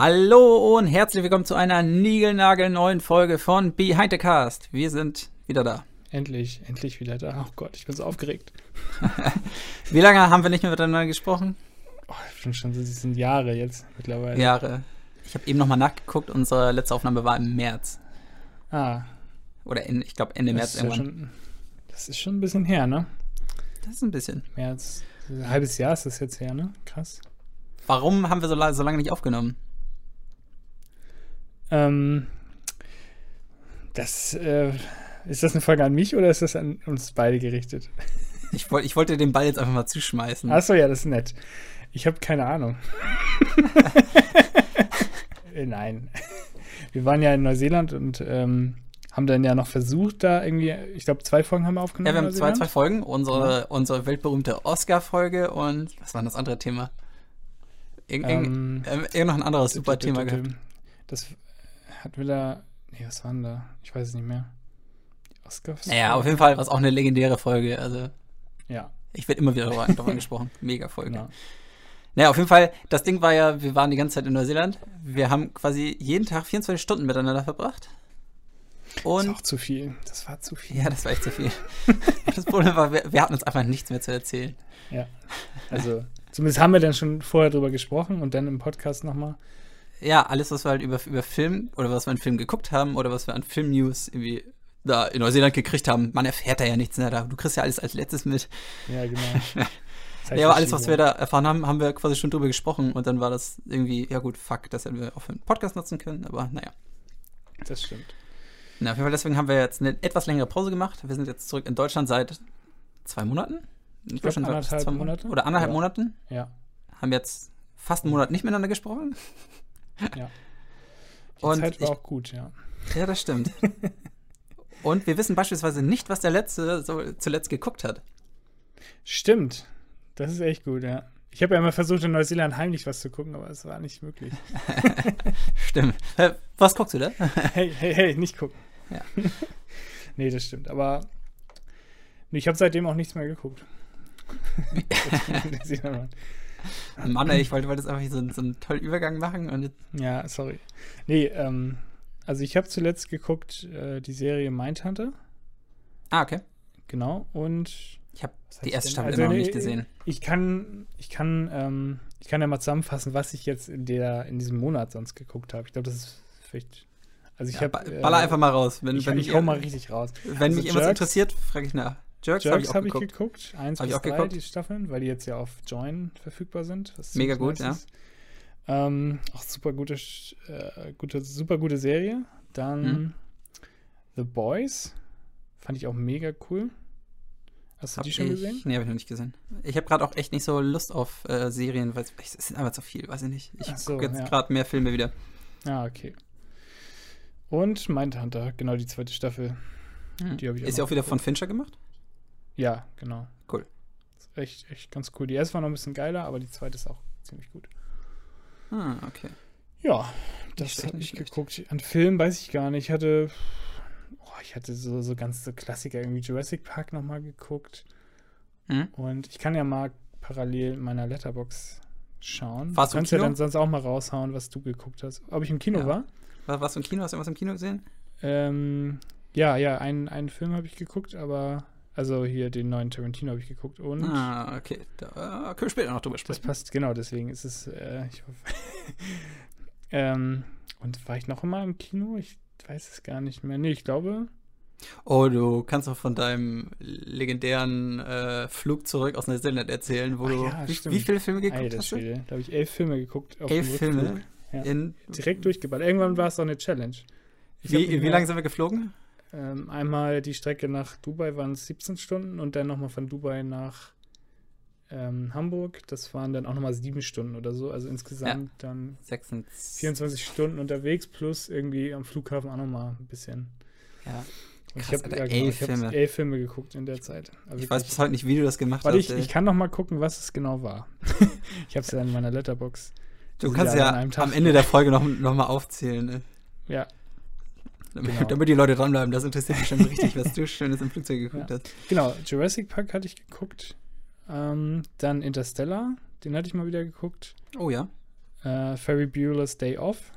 Hallo und herzlich willkommen zu einer niegelnagelneuen Folge von Behind the Cast. Wir sind wieder da. Endlich, endlich wieder da. Oh Gott, ich bin so aufgeregt. Wie lange haben wir nicht mehr miteinander gesprochen? Oh, schon, schon, das sind Jahre jetzt mittlerweile. Jahre. Ich habe eben nochmal nachgeguckt, unsere letzte Aufnahme war im März. Ah. Oder in, ich glaube Ende das März irgendwann. Ja schon, das ist schon ein bisschen her, ne? Das ist ein bisschen. März. Ein halbes Jahr ist das jetzt her, ne? Krass. Warum haben wir so, so lange nicht aufgenommen? Ähm, das, äh, ist das eine Frage an mich oder ist das an uns beide gerichtet? Ich, wollt, ich wollte den Ball jetzt einfach mal zuschmeißen. Achso, ja, das ist nett. Ich habe keine Ahnung. Äh, nein. Wir waren ja in Neuseeland und ähm, haben dann ja noch versucht, da irgendwie, ich glaube, zwei Folgen haben wir aufgenommen. Ja, wir haben zwei, zwei Folgen. Unsere, ja. unsere weltberühmte Oscar-Folge und was war das andere Thema? Irgend, ähm, irgend noch ein anderes super Thema gehabt. Das hat wieder. Nee, was war denn da? Ich weiß es nicht mehr. Die Oscars? Naja, auf jeden Fall war es auch eine legendäre Folge. Also. Ja. Ich werde immer wieder darüber angesprochen. Mega Folge. Ja. Naja, auf jeden Fall, das Ding war ja, wir waren die ganze Zeit in Neuseeland. Wir haben quasi jeden Tag 24 Stunden miteinander verbracht. Und das war auch zu viel. Das war zu viel. Ja, das war echt zu viel. das Problem war, wir, wir, hatten uns einfach nichts mehr zu erzählen. Ja. Also, zumindest haben wir dann schon vorher drüber gesprochen und dann im Podcast nochmal. Ja, alles, was wir halt über, über Film oder was wir an Film geguckt haben oder was wir an Film-News irgendwie da in Neuseeland gekriegt haben, man erfährt da ja nichts. Da. Du kriegst ja alles als letztes mit. Ja, genau. ja, aber alles, was wir da erfahren haben, haben wir quasi schon drüber gesprochen und dann war das irgendwie, ja gut, fuck, das hätten wir auch für einen Podcast nutzen können, aber naja. Das stimmt. Na, auf jeden Fall, deswegen haben wir jetzt eine etwas längere Pause gemacht. Wir sind jetzt zurück in Deutschland seit zwei Monaten. Deutschland seit anderthalb zwei Monate. Oder anderthalb ja. Monaten. Ja. Haben jetzt fast einen Monat nicht miteinander gesprochen. Ja. Die und Zeit war ich, auch gut, ja. Ja, das stimmt. und wir wissen beispielsweise nicht, was der Letzte so zuletzt geguckt hat. Stimmt. Das ist echt gut, ja. Ich habe ja immer versucht, in Neuseeland heimlich was zu gucken, aber es war nicht möglich. stimmt. Was guckst du da? hey, hey, hey, nicht gucken. Ja. nee, das stimmt. Aber ich habe seitdem auch nichts mehr geguckt. Mann, ey, ich wollte, wollte jetzt einfach so, so einen tollen Übergang machen. Und ja, sorry. Nee, ähm, also ich habe zuletzt geguckt äh, die Serie Mindhunter. Ah, okay. Genau. Und ich habe die erste Staffel also, immer noch nicht gesehen. Ich kann, ich kann, ähm, ich kann ja mal zusammenfassen, was ich jetzt in der, in diesem Monat sonst geguckt habe. Ich glaube, das ist vielleicht. Also ich ja, habe. Baller äh, einfach mal raus. Wenn, ich, wenn ich hau mal richtig raus. Wenn also mich irgendwas interessiert, frage ich nach. Jerks, Jerks habe ich, hab ich geguckt. Eins hab bis drei, geguckt. die Staffeln, weil die jetzt ja auf Join verfügbar sind. Mega gut, ja. Ähm, auch super gute, äh, gute, super gute Serie. Dann mhm. The Boys. Fand ich auch mega cool. Hast du hab die schon ich, gesehen? Nee, habe ich noch nicht gesehen. Ich habe gerade auch echt nicht so Lust auf äh, Serien, weil es sind einfach zu viel, weiß ich nicht. Ich so, gucke jetzt ja. gerade mehr Filme wieder. Ah, okay. Und Mindhunter, genau die zweite Staffel. Hm. Die ich Ist sie auch wieder von Fincher gemacht? Ja, genau. Cool. Ist echt, echt ganz cool. Die erste war noch ein bisschen geiler, aber die zweite ist auch ziemlich gut. Ah, okay. Ja, das habe ich geguckt. An Film weiß ich gar nicht. Ich hatte, oh, ich hatte so, so ganz so Klassiker, irgendwie Jurassic Park nochmal geguckt. Hm? Und ich kann ja mal parallel in meiner Letterbox schauen. Warst du kannst ja dann sonst auch mal raushauen, was du geguckt hast. Ob ich im Kino ja. war? war? Warst du im Kino? Hast du irgendwas im Kino gesehen? Ähm, ja, ja, einen, einen Film habe ich geguckt, aber also hier den neuen Tarantino habe ich geguckt und. Ah, okay. Da können wir später noch drüber sprechen. Das passt, genau, deswegen ist es, äh, ich hoffe. ähm, und war ich noch immer im Kino? Ich weiß es gar nicht mehr. Nee, ich glaube. Oh, du kannst doch von deinem legendären äh, Flug zurück aus Neuseeland erzählen, wo Ach, du. Ja, wie, wie, viele Filme geguckt Alter, hast du? Da habe ich elf Filme geguckt. elf Filme? Ja. Direkt durchgeballert. Irgendwann war es auch eine Challenge. Ich wie, wie lange sind wir geflogen? Ähm, einmal die Strecke nach Dubai waren es 17 Stunden und dann nochmal von Dubai nach ähm, Hamburg. Das waren dann auch nochmal sieben Stunden oder so. Also insgesamt ja. dann 26. 24 Stunden unterwegs plus irgendwie am Flughafen auch nochmal ein bisschen. Ja. Und Krass, ich habe ja, genau, elf, Filme. elf Filme geguckt in der Zeit. Aber ich weiß bis heute nicht, wie du das gemacht hast. Ich, ich kann noch mal gucken, was es genau war. ich habe es ja in meiner Letterbox. Du kannst ja am Ende der Folge noch, noch mal aufzählen. Ne? Ja, Genau. Damit die Leute dranbleiben, das interessiert mich schon richtig, was du Schönes im Flugzeug geguckt ja. hast. Genau, Jurassic Park hatte ich geguckt. Ähm, dann Interstellar, den hatte ich mal wieder geguckt. Oh ja. Äh, Ferry Bueller's Day Off.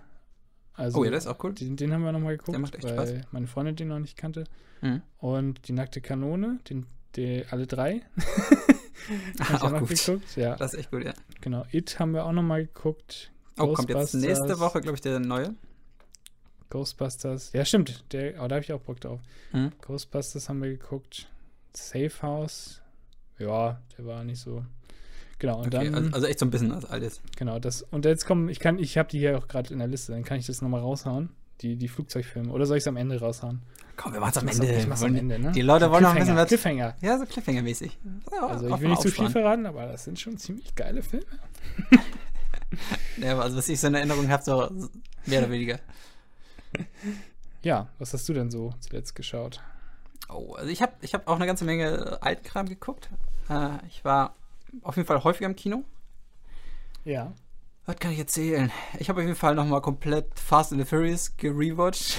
Also, oh ja, das ist auch cool. Den, den haben wir nochmal geguckt, Der macht echt weil Spaß. meine Freundin den noch nicht kannte. Mhm. Und die nackte Kanone, den, die, alle drei. Ah, Hab ich auch noch gut. geguckt. Ja, Das ist echt gut, ja. genau. It haben wir auch nochmal geguckt. Oh, kommt jetzt nächste. Woche, glaube ich, der neue. Ghostbusters. Ja, stimmt. Der, aber da habe ich auch Bock drauf. Mhm. Ghostbusters haben wir geguckt. Safe House. Ja, der war nicht so. Genau, und Okay, dann. also, also echt so ein bisschen als alles. Genau, das. Und jetzt kommen, ich kann, ich habe die hier auch gerade in der Liste, dann kann ich das nochmal raushauen. Die, die Flugzeugfilme. Oder soll ich es am Ende raushauen? Komm, wir machen's am Ich mach's Ende. Ich mach's am Ende, ne? Die Leute wollen noch wissen, Cliffhanger, was. Cliffhanger. Ja, so Cliffhanger-mäßig. Ja, Also ich will nicht zu viel verraten, aber das sind schon ziemlich geile Filme. Ja, also was ich so in Erinnerung habe, so mehr oder weniger. Ja, was hast du denn so zuletzt geschaut? Oh, also ich habe ich hab auch eine ganze Menge Altkram geguckt. Äh, ich war auf jeden Fall häufiger im Kino. Ja. Was kann ich erzählen? Ich habe auf jeden Fall nochmal komplett Fast and the Furious gerewatcht.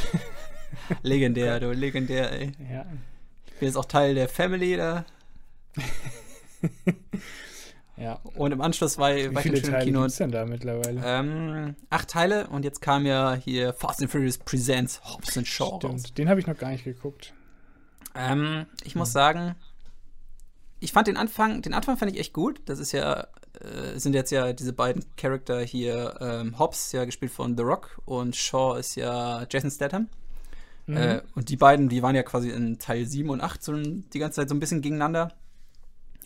legendär, du, legendär, ey. Ja. Ich bin jetzt auch Teil der Family da. Ja. Und im Anschluss war, Wie ich viele schon im Teile Kino. gibt es denn da mittlerweile? Ähm, acht Teile und jetzt kam ja hier Fast and Furious Presents Hobbs and Shaw raus. Stimmt, den habe ich noch gar nicht geguckt. Ähm, ich muss Hm. sagen, ich fand den Anfang, den Anfang fand ich echt gut. Das ist ja, äh, sind jetzt ja diese beiden Charakter hier, ähm, Hobbs, ja gespielt von The Rock und Shaw ist ja Jason Statham. Mhm. Äh, und die beiden, die waren ja quasi in Teil 7 und 8 so die ganze Zeit so ein bisschen gegeneinander.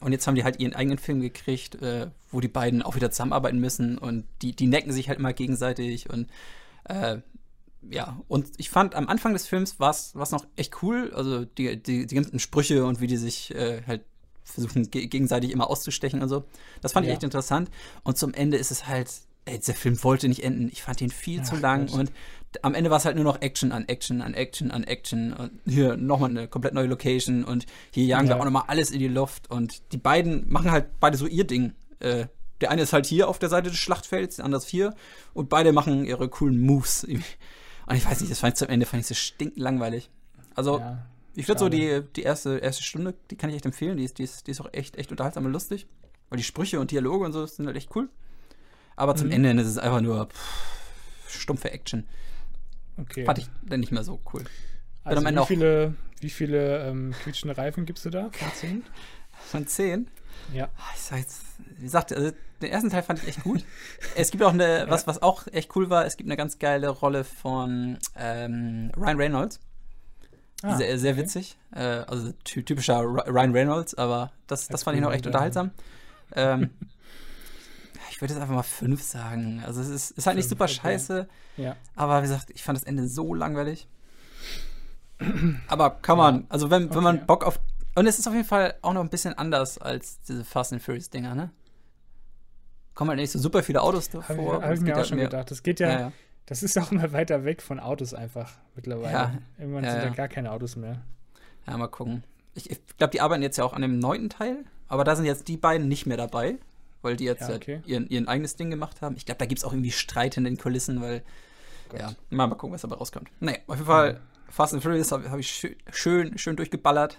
Und jetzt haben die halt ihren eigenen Film gekriegt, äh, wo die beiden auch wieder zusammenarbeiten müssen und die, die necken sich halt immer gegenseitig und äh, ja, und ich fand am Anfang des Films war es noch echt cool, also die, die, die ganzen Sprüche und wie die sich äh, halt versuchen ge gegenseitig immer auszustechen und so. Das fand ich Ja. echt interessant. Und zum Ende ist es halt, ey, dieser Film wollte nicht enden. Ich fand ihn viel zu Ach, lang Gott. und am Ende war es halt nur noch Action an Action an Action an Action und hier nochmal eine komplett neue Location und hier jagen wir Ja. auch nochmal alles in die Luft und die beiden machen halt beide so ihr Ding. Äh, der eine ist halt hier auf der Seite des Schlachtfelds, der andere ist hier und beide machen ihre coolen Moves. Und ich weiß nicht, das fand ich zum Ende fand ich so stinklangweilig. Also ja. ich würde so die, die erste, erste Stunde, die kann ich echt empfehlen. Die ist, die, ist, die ist auch echt, echt unterhaltsam und lustig. Weil die Sprüche und Dialoge und so sind halt echt cool. Aber zum Mhm. Ende ist es einfach nur pff, stumpfe Action. Okay. Fand ich dann nicht mehr so cool. also wie viele, wie viele ähm, quietschende Reifen gibst du da von 10? Von 10. Ja. Ich sag jetzt, wie gesagt, also den ersten Teil fand ich echt gut. es gibt auch eine, was, was auch echt cool war, es gibt eine ganz geile Rolle von ähm, Ryan Reynolds. Ah, sehr, sehr okay. witzig. Äh, also ty typischer Ry- Ryan Reynolds, aber das, das fand ich noch echt unterhaltsam. Ähm, ich würde jetzt einfach mal fünf sagen. Also es ist, ist halt nicht super okay. scheiße, Ja. aber wie gesagt, ich fand das Ende so langweilig. Aber kann man, also wenn, wenn Okay. man Bock auf. Und es ist auf jeden Fall auch noch ein bisschen anders als diese Fast and Furious Dinger, ne? Kommen halt nicht so super viele Autos Habe davor. ich, hab ich mir auch halt schon mehr- gedacht. Das geht ja, Ja, ja. das ist auch immer weiter weg von Autos einfach mittlerweile. Ja. Irgendwann sind da ja. gar keine Autos mehr. Ja, mal gucken. Ich, ich glaube, die arbeiten jetzt ja auch an dem neunten Teil, aber da sind jetzt die beiden nicht mehr dabei, weil die jetzt Ja, ja, okay. ihren, ihren eigenes Ding gemacht haben. Ich glaube, da gibt es auch irgendwie Streit in den Kulissen, weil, Gott. ja, mal, mal gucken, was dabei rauskommt. Nee, auf jeden Fall, Fast and Furious habe hab ich schön, schön, schön durchgeballert.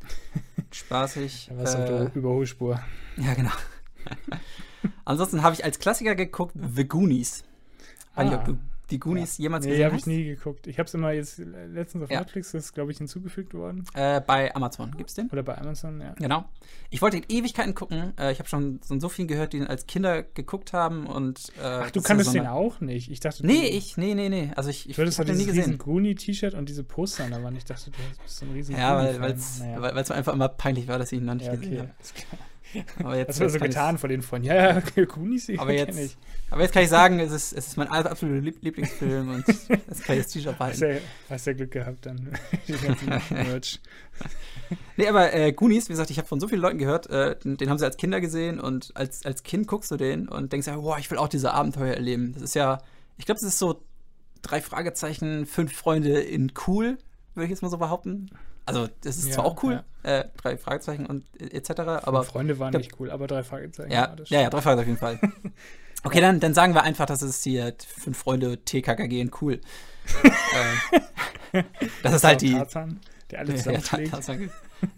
Spaßig. Du Äh, auf der Überholspur. ja, genau. Ansonsten habe ich als Klassiker geguckt The Goonies. Weiß nicht, ob Ah. du die Goonies jemals Nee, gesehen habe ich hast? nie geguckt. Ich habe es immer jetzt letztens auf Ja. Netflix, das ist glaube ich hinzugefügt worden. Äh, bei Amazon gibt's den. Oder bei Amazon, ja. Genau. Ich wollte ihn Ewigkeiten gucken. Äh, ich habe schon von so vielen gehört, die ihn als Kinder geguckt haben und. Äh, Ach, du kannst so den auch nicht. Ich dachte, Nee, ich, nee, nee, nee. Also ich, ich, so habe den nie dieses riesen gesehen. Goonie-T-Shirt und diese Poster an der Wand. Ich dachte, du bist so ein riesen Ja, weil es Naja. weil, einfach immer peinlich war, dass ich ihn noch nicht Ja, gesehen okay. habe. Aber jetzt, Das war jetzt so getan von den von. Ja, ja, Goonies, die Aber jetzt- ich. Aber jetzt kann ich sagen, es ist, es ist mein absoluter Lieb Lieblingsfilm und jetzt kann ich das T-Shirt Hast behalten. ja, hast ja Glück gehabt dann. Die ganzen Merch. Nee, aber äh, Goonies, wie gesagt, ich habe von so vielen Leuten gehört, äh, den, den haben sie als Kinder gesehen und als, als Kind guckst du den und denkst ja, boah, ich will auch diese Abenteuer erleben. Das ist ja, ich glaube, das ist so drei Fragezeichen, fünf Freunde in cool, würde ich jetzt mal so behaupten. Also, das ist Ja, zwar auch cool, äh, drei Fragezeichen und etc., Aber Freunde waren nicht cool, aber drei Fragezeichen. ja, das ja, ja, drei Fragezeichen auf jeden Fall. Okay, dann, dann sagen wir einfach, dass es hier fünf Freunde TKKG in cool. das ist halt die, Tarzan, der alle ja, ja,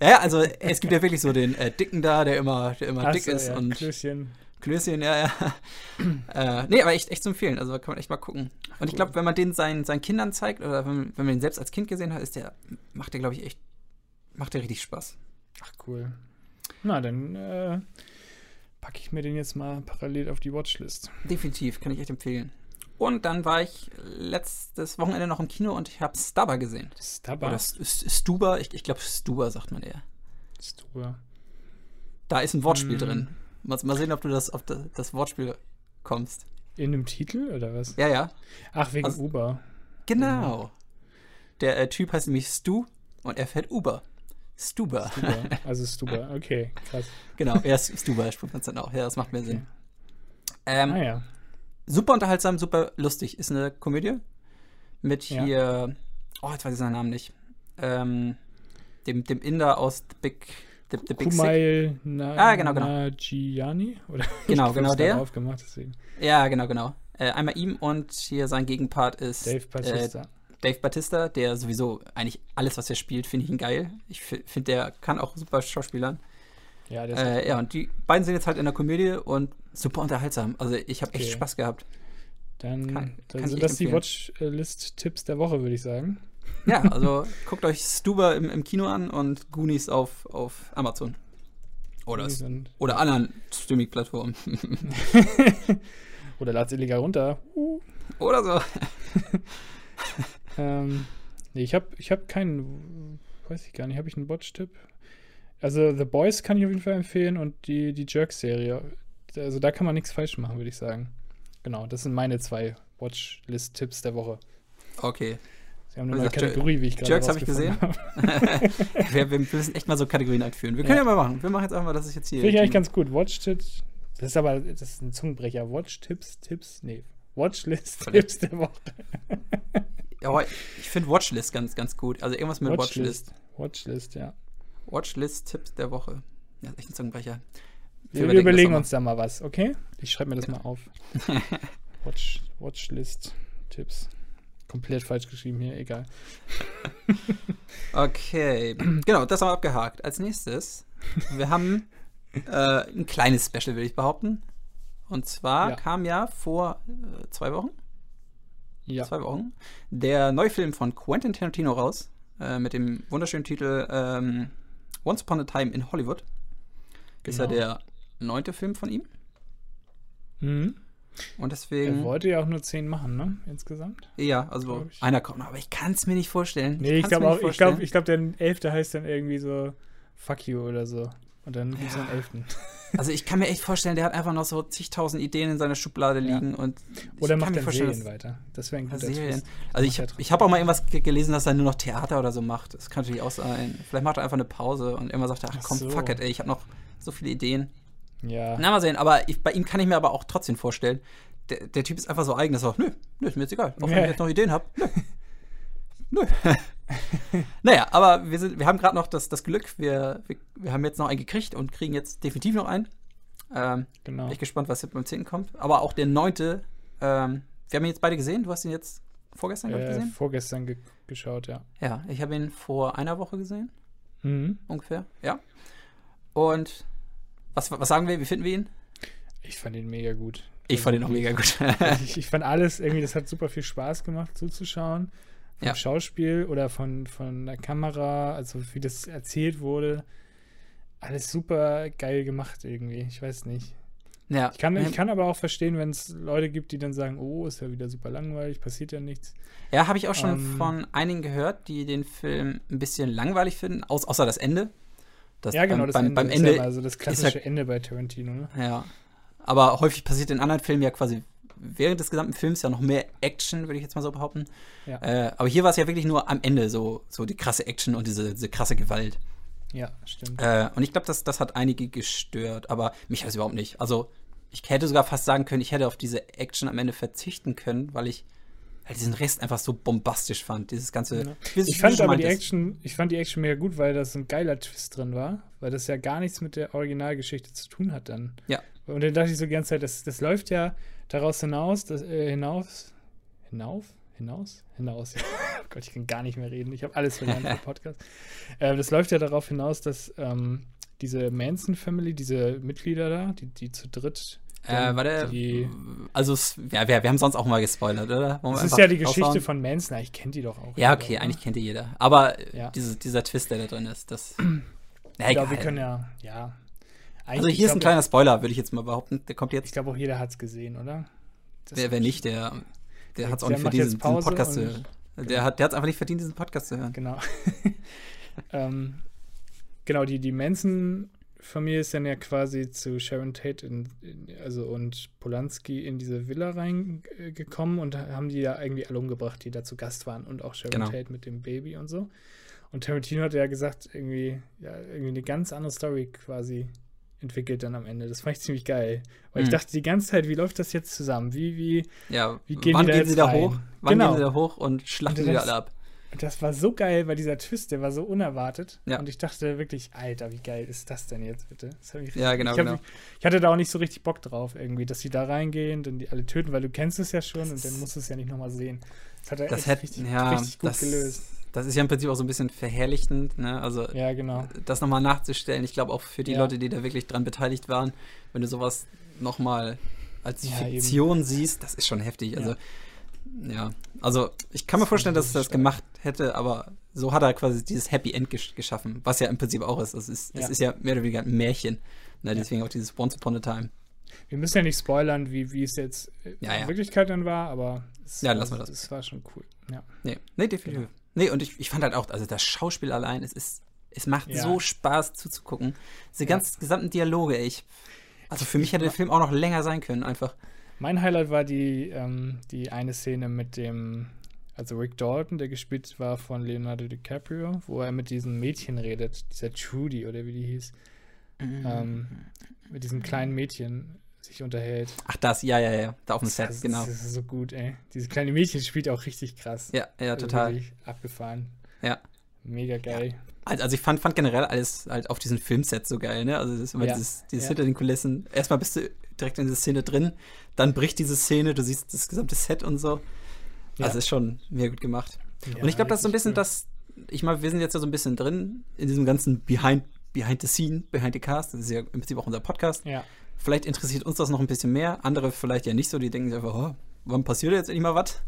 ja, ja, also es gibt ja wirklich so den äh, Dicken da, der immer, der immer Ach dick ist ja, und Klößchen. Klößchen, ja, ja. äh, nee, aber echt, echt zu empfehlen. Also kann man echt mal gucken. Und ich glaube, wenn man den seinen, seinen Kindern zeigt oder wenn, wenn man den selbst als Kind gesehen hat, ist der, macht der, glaube ich, echt, macht der richtig Spaß. Ach, cool. Na, dann äh, packe ich mir den jetzt mal parallel auf die Watchlist. Definitiv, kann ich echt empfehlen. Und dann war ich letztes Wochenende noch im Kino und ich habe Stubber gesehen. Stubber? Oder Stuber, ich, ich glaube Stuber sagt man eher. Stuber. Da ist ein Wortspiel mm. drin. Mal, mal, sehen, ob du das, auf das, Wortspiel kommst. In dem Titel oder was? Ja, ja. Ach, wegen also, Uber. Genau. Der äh, Typ heißt nämlich Stu und er fährt Uber. Stuber. Stuber. Also Stuber, okay, krass. Genau, er ist Stuber, spricht man dann auch. Ja, das macht mehr Sinn. Okay. Ähm, ah, ja. Super unterhaltsam, super lustig. Ist eine Komödie mit hier, ja. oh, jetzt weiß ich seinen Namen nicht. Ähm, dem, dem Inder aus The Big, The, the Big Kumail Na ah, genau, genau. Nagiani? Oder genau, genau der. Aufgemacht, deswegen. Ja, genau, genau. Äh, einmal ihm und hier sein Gegenpart ist Dave Batista. Äh, Dave Batista, der sowieso eigentlich alles, was er spielt, finde ich ihn geil. Ich finde, der kann auch super Schauspielern. Ja, äh, ja, und die beiden sind jetzt halt in der Komödie und super unterhaltsam. Also ich habe okay. echt Spaß gehabt. Dann, kann, dann kann sind das empfehlen. die Watchlist-Tipps der Woche, würde ich sagen. Ja, also guckt euch Stuber im, im Kino an und Goonies auf, auf Amazon. Oder, oder anderen Streaming-Plattformen. oder ladet illegal runter. Uh. Oder so. ähm, nee, ich habe ich hab keinen, weiß ich gar nicht, habe ich einen Watch-Tipp? Also The Boys kann ich auf jeden Fall empfehlen und die, die Jerk-Serie. Also da kann man nichts falsch machen, würde ich sagen. Genau, das sind meine zwei Watchlist-Tipps der Woche. Okay. Sie haben eine Kategorie, wie ich gerade Jerks habe ich gesehen. wir, wir, müssen echt mal so Kategorien einführen. Wir können ja. ja, mal machen. Wir machen jetzt einfach, dass ich jetzt hier. Finde ich eigentlich ganz gut. Watch-Tipps. Das ist aber das ist ein Zungenbrecher. Watch-Tipps, Tipps, nee. Watchlist-Tipps der Woche. ja, ich finde Watchlist ganz, ganz gut. Also irgendwas mit Watchlist. Watchlist, Watchlist ja. Watchlist-Tipps der Woche. Ja, echt ein Zungenbrecher. Wir, wir überlegen uns da mal was, okay? Ich schreibe mir das ja. mal auf. Watch, Watchlist-Tipps. Komplett falsch geschrieben hier, egal. okay, genau, das haben wir abgehakt. Als nächstes, wir haben äh, ein kleines Special, will ich behaupten. Und zwar ja. kam ja vor äh, zwei Wochen, ja. zwei Wochen, der Neufilm von Quentin Tarantino raus, äh, mit dem wunderschönen Titel ähm, Once Upon a Time in Hollywood. Ist ja genau. der neunte Film von ihm. Mhm. Und deswegen. Er wollte ja auch nur zehn machen, ne? Insgesamt. Ja, also einer kommt noch, aber ich kann es mir nicht vorstellen. Nee, ich, ich glaube auch, ich glaube, ich glaub, der elfte heißt dann irgendwie so Fuck you oder so. Und dann gibt es ja. einen elften. Also ich kann mir echt vorstellen, der hat einfach noch so zigtausend Ideen in seiner Schublade liegen ja. und oder macht er Serien weiter. Das wäre ein guter Serien. Also ich, ich habe auch mal irgendwas gelesen, dass er nur noch Theater oder so macht. Das kann natürlich auch sein. Vielleicht macht er einfach eine Pause und immer sagt er, ach komm, so. fuck it, ey, ich habe noch so viele Ideen. Ja. Na, mal sehen. Aber ich, bei ihm kann ich mir aber auch trotzdem vorstellen, der, der Typ ist einfach so eigen, dass er sagt, nö, nö, ist mir jetzt egal. Auch wenn ich jetzt noch Ideen habe. Nö. nö. naja, aber wir, sind, wir haben gerade noch das, das Glück, wir, wir, wir haben jetzt noch einen gekriegt und kriegen jetzt definitiv noch einen. Ähm, genau. Bin ich gespannt, was jetzt beim 10. kommt. Aber auch der 9. Ähm, wir haben ihn jetzt beide gesehen. Du hast ihn jetzt vorgestern äh, gesehen? Vorgestern ge geschaut, ja. Ja, ich habe ihn vor einer Woche gesehen. Mhm. Ungefähr, ja. Und was, was sagen wir? Wie finden wir ihn? Ich fand ihn mega gut. Ich also fand ihn auch mega gut. ich, ich, fand alles irgendwie, das hat super viel Spaß gemacht zuzuschauen. Vom ja. Schauspiel oder von, von der Kamera, also wie das erzählt wurde. Alles super geil gemacht irgendwie. Ich weiß nicht. Ja. Ich kann, ich kann aber auch verstehen, wenn es Leute gibt, die dann sagen, oh, ist ja wieder super langweilig, passiert ja nichts. Ja, habe ich auch schon ähm, von einigen gehört, die den Film ein bisschen langweilig finden, außer das Ende. Das ja, genau, beim, das beim, Ende, beim Ende ja also das klassische ja, Ende bei Tarantino. Ne? Ja, aber häufig passiert in anderen Filmen ja quasi während des gesamten Films ja noch mehr Action, würde ich jetzt mal so behaupten. Ja. Äh, aber hier war es ja wirklich nur am Ende so, so die krasse Action und diese, diese krasse Gewalt. Ja, stimmt. Äh, und ich glaube, das, das hat einige gestört, aber mich hat es überhaupt nicht. Also, ich hätte sogar fast sagen können, ich hätte auf diese Action am Ende verzichten können, weil ich halt diesen Rest einfach so bombastisch fand. Dieses ganze. Ja. Ich fand aber die Action, ich fand die Action mega gut, weil das ein geiler Twist drin war, weil das ja gar nichts mit der Originalgeschichte zu tun hat dann. Ja. Und dann dachte ich so die ganze Zeit, das, das läuft ja daraus hinaus, das, äh, hinaus, hinauf, hinaus, hinaus. oh Gott, ich kann gar nicht mehr reden. Ich habe alles verlernt im Podcast. Äh, das läuft ja darauf hinaus, dass ähm, diese Manson Family, diese Mitglieder da, die, die zu dritt Äh, warte, die, also ja, wir, wir haben sonst auch mal gespoilert, oder? Wollen das ist ja die Geschichte raushauen? von Manson. Ich kenne die doch auch. Ja, jeder, okay, oder? eigentlich kennt die jeder. Aber äh, Ja. diese, dieser Twist, der da drin ist, das. Ich glaube, egal. wir können ja, ja. also hier ist ein ich kleiner glaub, Spoiler, würde ich jetzt mal behaupten. Der kommt Ich jetzt. glaube auch jeder hat es gesehen, oder? Das- Wer, wer nicht, der, der hat es auch Der nicht verdient, diesen, diesen Podcast zu hören. Der hat es einfach nicht verdient, diesen Podcast zu hören. Genau. ähm, genau, die, die Manson-Familie ist dann ja quasi zu Sharon Tate in, in, also und Polanski in diese Villa reingekommen und haben die ja irgendwie alle umgebracht, die da zu Gast waren und auch Sharon Genau. Tate mit dem Baby und so. Und Tarantino hat ja gesagt, irgendwie, ja, irgendwie eine ganz andere Story quasi entwickelt dann am Ende. Das fand ich ziemlich geil. Weil ich Mhm. dachte die ganze Zeit, wie läuft das jetzt zusammen? Wie, wie, Ja, Wie gehen wann die da gehen jetzt sie da rein? hoch? Wann Genau. gehen sie da hoch und schlachten Und sie das- alle ab? Und das war so geil, weil dieser Twist, der war so unerwartet. Ja. Und ich dachte wirklich, Alter, wie geil ist das denn jetzt bitte? Mich Ja, genau, ich, genau. ich hatte da auch nicht so richtig Bock drauf, irgendwie, dass die da reingehen, dann die alle töten, weil du kennst es ja schon Das und dann musst du es ja nicht nochmal sehen. Das hat er Das echt hätte, richtig, ja, richtig gut das, gelöst. das ist ja im Prinzip auch so ein bisschen verherrlichtend, ne? Also Ja, genau. das nochmal nachzustellen. Ich glaube auch für die Ja. Leute, die da wirklich dran beteiligt waren, wenn du sowas nochmal als Ja, Fiktion siehst, das ist schon heftig. Also, ja. Also, ich kann mir vorstellen, dass er das gemacht hätte, aber so hat er quasi dieses Happy End gesch geschaffen, was ja im Prinzip auch ist. Das ist, es Ja. ist ja mehr oder weniger ein Märchen. Ne? Deswegen auch dieses Once Upon a Time. Wir müssen ja nicht spoilern, wie, wie es jetzt äh, Ja, in ja. Wirklichkeit dann war, aber es, Ja, war, lassen wir das. es war schon cool. Ja. Nee, nee definitiv. Genau. Nee, und ich, ich fand halt auch, also das Schauspiel allein, es ist, es macht Ja. so Spaß zuzugucken. Diese Ja. ganz gesamten Dialoge, ich. Also für mich hätte der Film auch noch länger sein können, einfach. Mein Highlight war die, ähm, die eine Szene mit dem, also Rick Dalton, der gespielt war von Leonardo DiCaprio, wo er mit diesem Mädchen redet, dieser Trudy oder wie die hieß, ähm, mit diesem kleinen Mädchen sich unterhält. Ach, das, ja, ja, ja. Da auf dem Set, das, genau. Das ist so gut, ey. Dieses kleine Mädchen spielt auch richtig krass. Ja, ja, total. wirklich Abgefahren. Ja. Mega geil. Also, also ich fand, fand generell alles halt auf diesen Filmsets so geil, ne? Also das ist immer Ja, dieses, dieses ja. hinter den Kulissen. Erstmal bist du direkt in dieser Szene drin, dann bricht diese Szene, du siehst das gesamte Set und so. Ja. Also ist schon mega gut gemacht. Ja, und ich glaube, das ist so ein bisschen cool. das, ich meine, wir sind jetzt ja so ein bisschen drin in diesem ganzen Behind, Behind the Scene, Behind the Cast. Das ist ja im Prinzip auch unser Podcast. Ja, Vielleicht interessiert uns das noch ein bisschen mehr, andere vielleicht ja nicht so, die denken sich einfach, oh, wann passiert jetzt endlich mal was?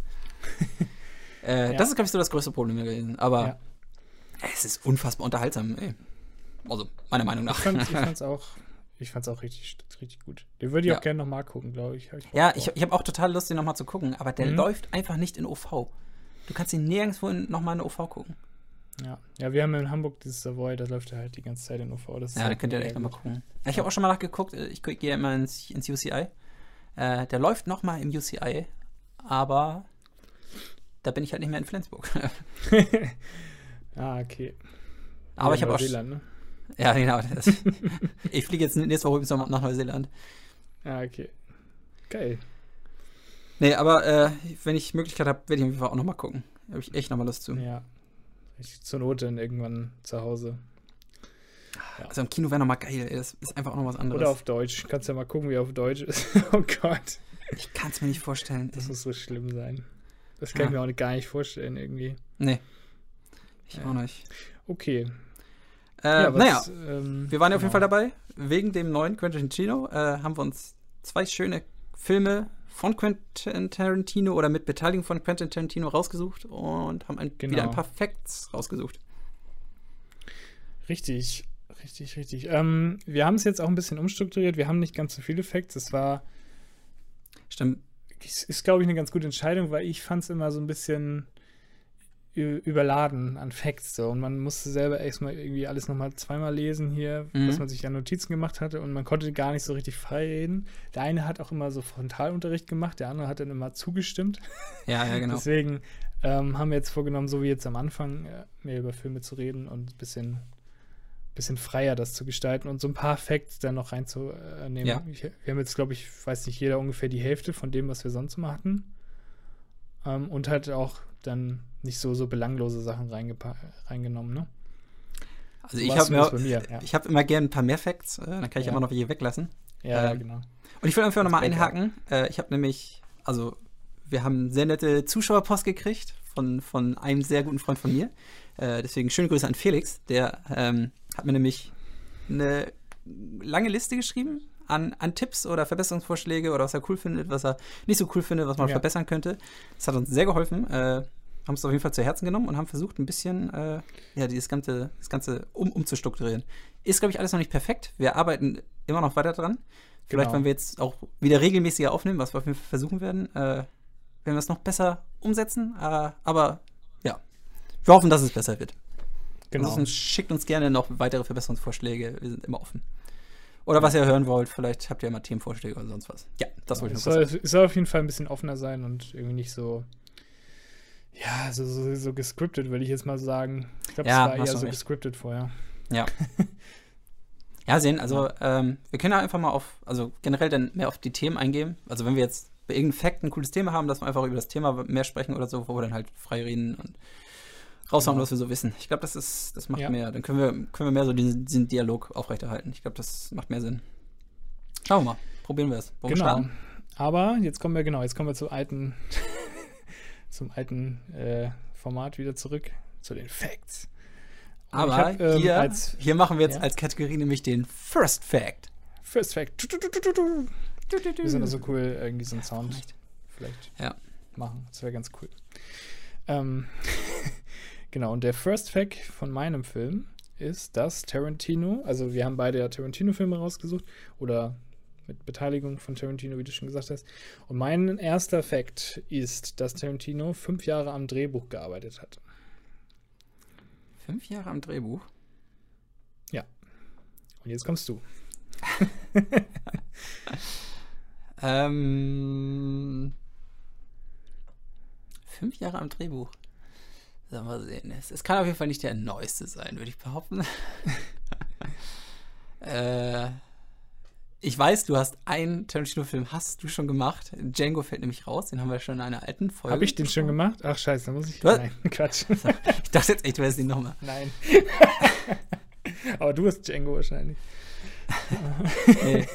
äh, Ja. Das ist, glaube ich, so das größte Problem gewesen. Aber Ja. es ist unfassbar unterhaltsam, ey. Also, meiner Meinung ich nach. fand, ich fand's auch, ich fand's auch richtig, richtig gut. Den würde ich Ja. auch gerne nochmal gucken, glaube ich. Ich ja, ich, ich habe auch total Lust, den nochmal zu gucken, aber der Mhm. läuft einfach nicht in OV. Du kannst ihn nirgendwo nochmal in OV gucken. Ja. ja, wir haben in Hamburg dieses Savoy, da läuft er halt die ganze Zeit in OV. Das Ja, halt da könnt ihr echt nochmal gucken. Ja, ich habe auch schon mal nachgeguckt, äh, ich gehe ja immer ins, ins UCI. Äh, der läuft nochmal im UCI, aber da bin ich halt nicht mehr in Flensburg. ah, okay. aber ich habe auch. Ne? Ja, genau. Ich fliege jetzt nächste Woche übrigens nach Neuseeland. Ah, okay. Geil. Nee, aber äh, wenn ich Möglichkeit habe, werde ich auf jeden Fall auch nochmal gucken. Da habe ich echt nochmal Lust zu. Ja. Ich zur Not dann irgendwann zu Hause. Also im Kino wäre nochmal geil, ey. Das ist einfach auch noch was anderes. Oder auf Deutsch. Kannst ja mal gucken, wie er auf Deutsch ist. oh Gott. ich kann es mir nicht vorstellen. Das ey. muss so schlimm sein. Das kann Ja. ich mir auch gar nicht vorstellen, irgendwie. Nee. Ich Ja. auch nicht. Okay. Äh, was, naja, ähm, wir waren ja auf jeden Fall genau. dabei. Wegen dem neuen Quentin Tarantino äh, haben wir uns zwei schöne Filme von Quentin Tarantino oder mit Beteiligung von Quentin Tarantino rausgesucht und haben ein, Genau. wieder ein paar Facts rausgesucht. Richtig, richtig, richtig. Ähm, wir haben es jetzt auch ein bisschen umstrukturiert. Wir haben nicht ganz so viele Facts. Es war, Stimmt. es ist, glaube ich, eine ganz gute Entscheidung, weil ich fand es immer so ein bisschen überladen an Facts. So. Und man musste selber erstmal irgendwie alles nochmal zweimal lesen hier, Mhm. was man sich an Notizen gemacht hatte. Und man konnte gar nicht so richtig frei reden. Der eine hat auch immer so Frontalunterricht gemacht, der andere hat dann immer zugestimmt. Ja, ja, genau. Deswegen ähm, haben wir jetzt vorgenommen, so wie jetzt am Anfang, äh, mehr über Filme zu reden und ein bisschen, bisschen freier das zu gestalten und so ein paar Facts dann noch reinzunehmen. Ja. Ich, wir haben jetzt, glaube ich, weiß nicht, jeder ungefähr die Hälfte von dem, was wir sonst immer hatten. Ähm, und halt auch dann nicht so, so belanglose Sachen reingenommen, ne? Also So ich habe mir, ja. ich habe immer gerne ein paar mehr Facts, äh, dann kann ich Ja. immer noch welche weglassen. Ja, Ähm, genau. Und ich will einfach nochmal einhaken. Äh, ich habe nämlich, also wir haben sehr nette Zuschauerpost gekriegt von, von einem sehr guten Freund von mir. Äh, deswegen schöne Grüße an Felix. Der ähm, hat mir nämlich eine lange Liste geschrieben an, an Tipps oder Verbesserungsvorschläge oder was er cool findet, was er nicht so cool findet, was man Ja. verbessern könnte. Das hat uns sehr geholfen. Äh, haben es auf jeden Fall zu Herzen genommen und haben versucht, ein bisschen äh, ja, dieses Ganze, das Ganze um, umzustrukturieren. Ist, glaube ich, alles noch nicht perfekt. Wir arbeiten immer noch weiter dran. Vielleicht, Genau. wenn wir jetzt auch wieder regelmäßiger aufnehmen, was wir auf jeden Fall versuchen werden, äh, werden wir es noch besser umsetzen. Äh, aber ja, wir hoffen, dass es besser wird. Genau. Ansonsten schickt uns gerne noch weitere Verbesserungsvorschläge. Wir sind immer offen. Oder was ihr hören wollt, vielleicht habt ihr ja mal Themenvorschläge oder sonst was. Ja, das wollte ich noch soll, kurz es soll auf jeden Fall ein bisschen offener sein und irgendwie nicht so, ja, so, so, so gescriptet, würde ich jetzt mal sagen. Ich glaube, Ja, es war eher so recht. gescriptet vorher. Ja. ja, sehen, also ähm, wir können da einfach mal auf, also generell dann mehr auf die Themen eingehen. Also wenn wir jetzt bei irgendeinem Fact ein cooles Thema haben, dass wir einfach über das Thema mehr sprechen oder so, wo wir dann halt frei reden und raushauen, Genau. was wir so wissen. Ich glaube, das ist, das macht Ja. mehr, dann können wir, können wir mehr so diesen, diesen Dialog aufrechterhalten. Ich glaube, das macht mehr Sinn. Schauen wir mal. Probieren wir es. Wollen Genau. starten? Aber jetzt kommen wir, genau, jetzt kommen wir zum alten, zum alten äh, Format wieder zurück, zu den Facts. Und Aber hab, ähm, hier, als hier machen wir jetzt Ja. als Kategorie nämlich den First Fact. First Fact. Wir sind da so cool, irgendwie so einen Sound Vielleicht. vielleicht Ja. machen. Das wäre ganz cool. Ähm, genau, und der First Fact von meinem Film ist, dass Tarantino, also wir haben beide ja Tarantino-Filme rausgesucht oder mit Beteiligung von Tarantino, wie du schon gesagt hast. Und mein erster Fact ist, dass Tarantino fünf Jahre am Drehbuch gearbeitet hat. Fünf Jahre am Drehbuch. Und jetzt kommst du. Ähm, fünf Jahre am Drehbuch. Sollen wir sehen. Es, es kann auf jeden Fall nicht der neueste sein, würde ich behaupten. äh, ich weiß, du hast einen Tarantino-Film, hast du schon gemacht. Django fällt nämlich raus, den haben wir schon in einer alten Folge. Habe ich den schon gemacht? Ach, scheiße, da muss ich. Hast- Nein, Quatsch. Ich dachte jetzt echt, du hättest ihn nochmal. Nein. Aber du hast Django wahrscheinlich. Nee.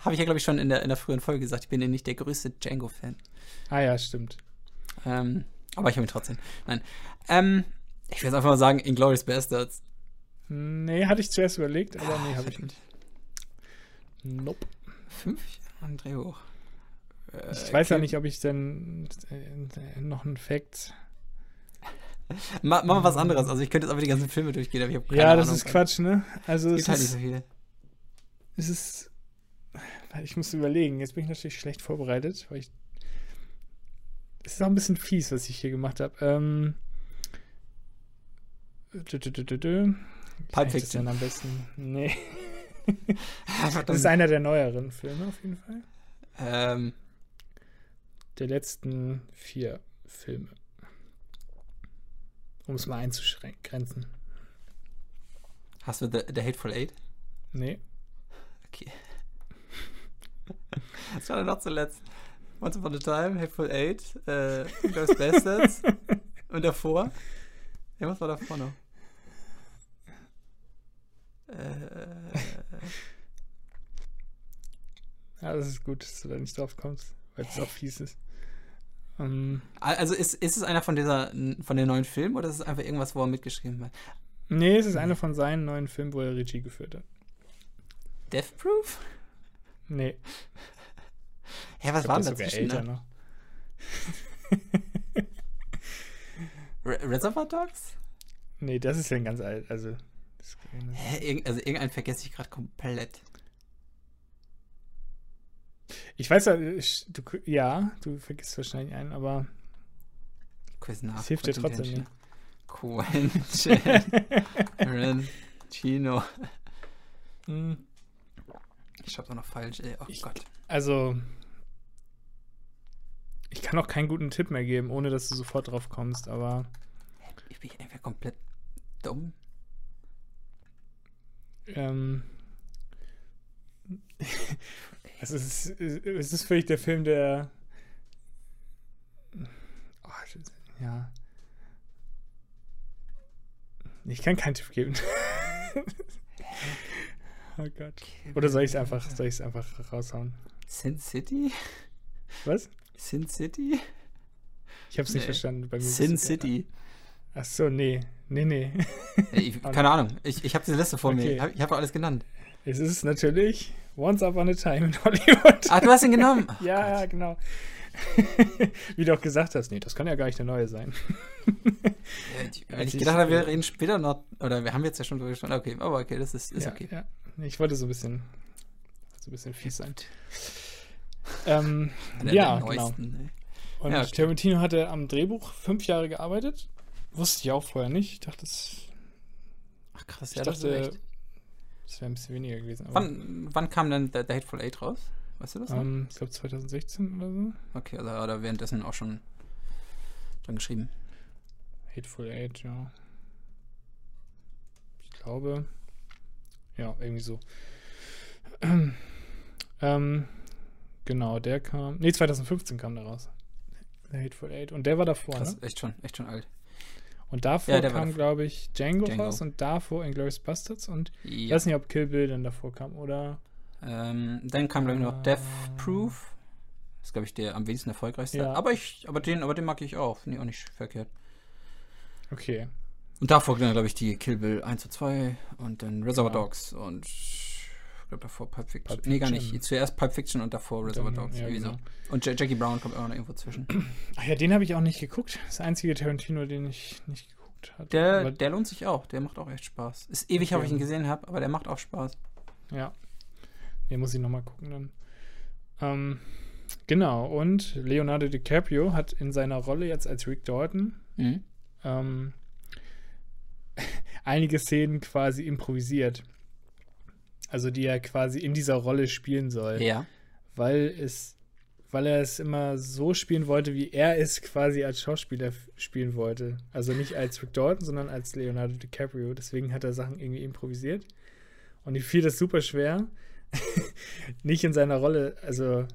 Habe ich ja, glaube ich, schon in der, in der früheren Folge gesagt. Ich bin ja nicht der größte Django-Fan. Ah ja, stimmt. Ähm, aber ich habe ihn trotzdem. Nein. Ähm, ich will jetzt einfach mal sagen, Inglourious Bastards. Nee, hatte ich zuerst überlegt, aber nee, habe ich nicht. Nope. Fünf Jahre am Drehbuch. Äh, Ich weiß ja nicht, ob ich denn äh, noch einen Fact. Ma machen wir was anderes. Also ich könnte jetzt einfach die ganzen Filme durchgehen, aber ich habe keine Ja, Ahnung. das ist Quatsch, ne? Also Es es gibt halt nicht so viele. es ist. Ich muss überlegen. Jetzt bin ich natürlich schlecht vorbereitet, weil ich. Es ist auch ein bisschen fies, was ich hier gemacht habe. Ähm. das Fiction. am besten? Nee. Ah, Das ist einer der neueren Filme auf jeden Fall. ähm, Der letzten vier Filme. Um es mal einzugrenzen. hast du The, The Hateful Eight? Nee. Okay. Was war denn noch zuletzt? Once Upon a Time, Hateful Eight, äh, Bastards und davor? Ja, was war davor noch? Äh, Ja, das ist gut, dass du da nicht drauf kommst, weil es auch fies ist. Ähm, also ist, ist es einer von dieser von den neuen Filmen oder ist es einfach irgendwas, wo er mitgeschrieben hat? nee, es ist einer von seinen neuen Filmen, wo er Regie geführt hat. Death Proof? Nee, Hä, was war denn dazwischen? älter Ne? noch. Re Reservoir Dogs? Nee, das ist ja ein ganz alt, also. Das, Hä, irgend, also irgendeinen vergesse ich gerade komplett. ich weiß ja, du, ja, du vergisst wahrscheinlich einen, aber Quiz nach. es hilft dir trotzdem Quentin nicht. Tarantino. Hm, Ich schreibe doch noch falsch, ey. Oh Ich- Gott. Also, kann auch keinen guten Tipp mehr geben, ohne dass du sofort drauf kommst, aber Ich bin einfach komplett dumm. ähm, es, ist, es ist wirklich der Film, der. Oh, ja. Ich kann keinen Tipp geben. oh Gott. Oder soll ich es einfach, soll ich es einfach raushauen? Sin City? Was? Sin City? Ich habe es nicht Nee. verstanden. Bei mir Sin City. Ach so, nee. Nee, nee. Ich, keine Ahnung. Ich, ich habe diese Liste vor mir. Okay. Ich habe ich hab doch alles genannt. Es ist natürlich Once Upon a Time in Hollywood. Ah, du hast ihn genommen. Ach, ja, Gott. genau. Wie du auch gesagt hast, nee, das kann ja gar nicht der neue sein. ja, ich, ich gedacht habe, wir reden später noch, oder wir haben jetzt ja schon drüber gesprochen, okay, aber okay, das ist, ist ja, okay. Ja. Ich wollte so ein bisschen, so ein bisschen fies sein. Ähm, ja, genau. Ne? Und ja, okay. Tarantino hatte am Drehbuch fünf Jahre gearbeitet. Wusste ich auch vorher nicht. Ich dachte, das. Ach krass, ich ja, dachte, das, das wäre ein bisschen weniger gewesen. Wann, wann, kam denn der, der Hateful Eight raus? Weißt du das? Um, ähm, ich glaube 2016 oder so. Okay, also hat er währenddessen auch schon dran geschrieben. Hateful Eight, ja. Ich glaube. Ja, irgendwie so. ähm, genau, der kam. Nee, 2015 kam der raus. The Hateful Eight. Und der war davor, Krass, ne? echt schon, echt schon alt. Und davor ja, kam, glaube ich, Django, Django, raus und davor Inglourious Bastards und ja. ich weiß nicht, ob Kill Bill dann davor kam oder. Ähm, dann kam, glaube ich, noch Death Proof. Das ist, glaube ich, der am wenigsten erfolgreichste. Ja. Aber, ich, aber, den, aber den mag ich auch. Finde ich auch nicht verkehrt. Okay. Und davor, glaube ich, die Kill Bill 1 zu 2 und dann Reservoir genau. Dogs und glaube davor Pulp Fiction. Pulp Fiction. Nee, gar nicht. Zuerst Pulp Fiction und davor Reservoir Dogs. Ja, genau. so. Und Jackie Brown kommt auch noch irgendwo zwischen. Ach ja, den habe ich auch nicht geguckt. Das einzige Tarantino, den ich nicht geguckt habe. Der, der lohnt sich auch. Der macht auch echt Spaß. Ist ewig, okay. habe ich ihn gesehen habe, aber der macht auch Spaß. Ja. Den muss ich nochmal gucken dann. Ähm, genau. Und Leonardo DiCaprio hat in seiner Rolle jetzt als Rick Dalton mhm. ähm, einige Szenen quasi improvisiert. Also die er quasi in dieser Rolle spielen soll. Ja. Weil es, weil er es immer so spielen wollte, wie er es quasi als Schauspieler spielen wollte. Also nicht als Rick Dalton, sondern als Leonardo DiCaprio. Deswegen hat er Sachen irgendwie improvisiert. Und ihm fiel das super schwer, nicht in seiner Rolle, also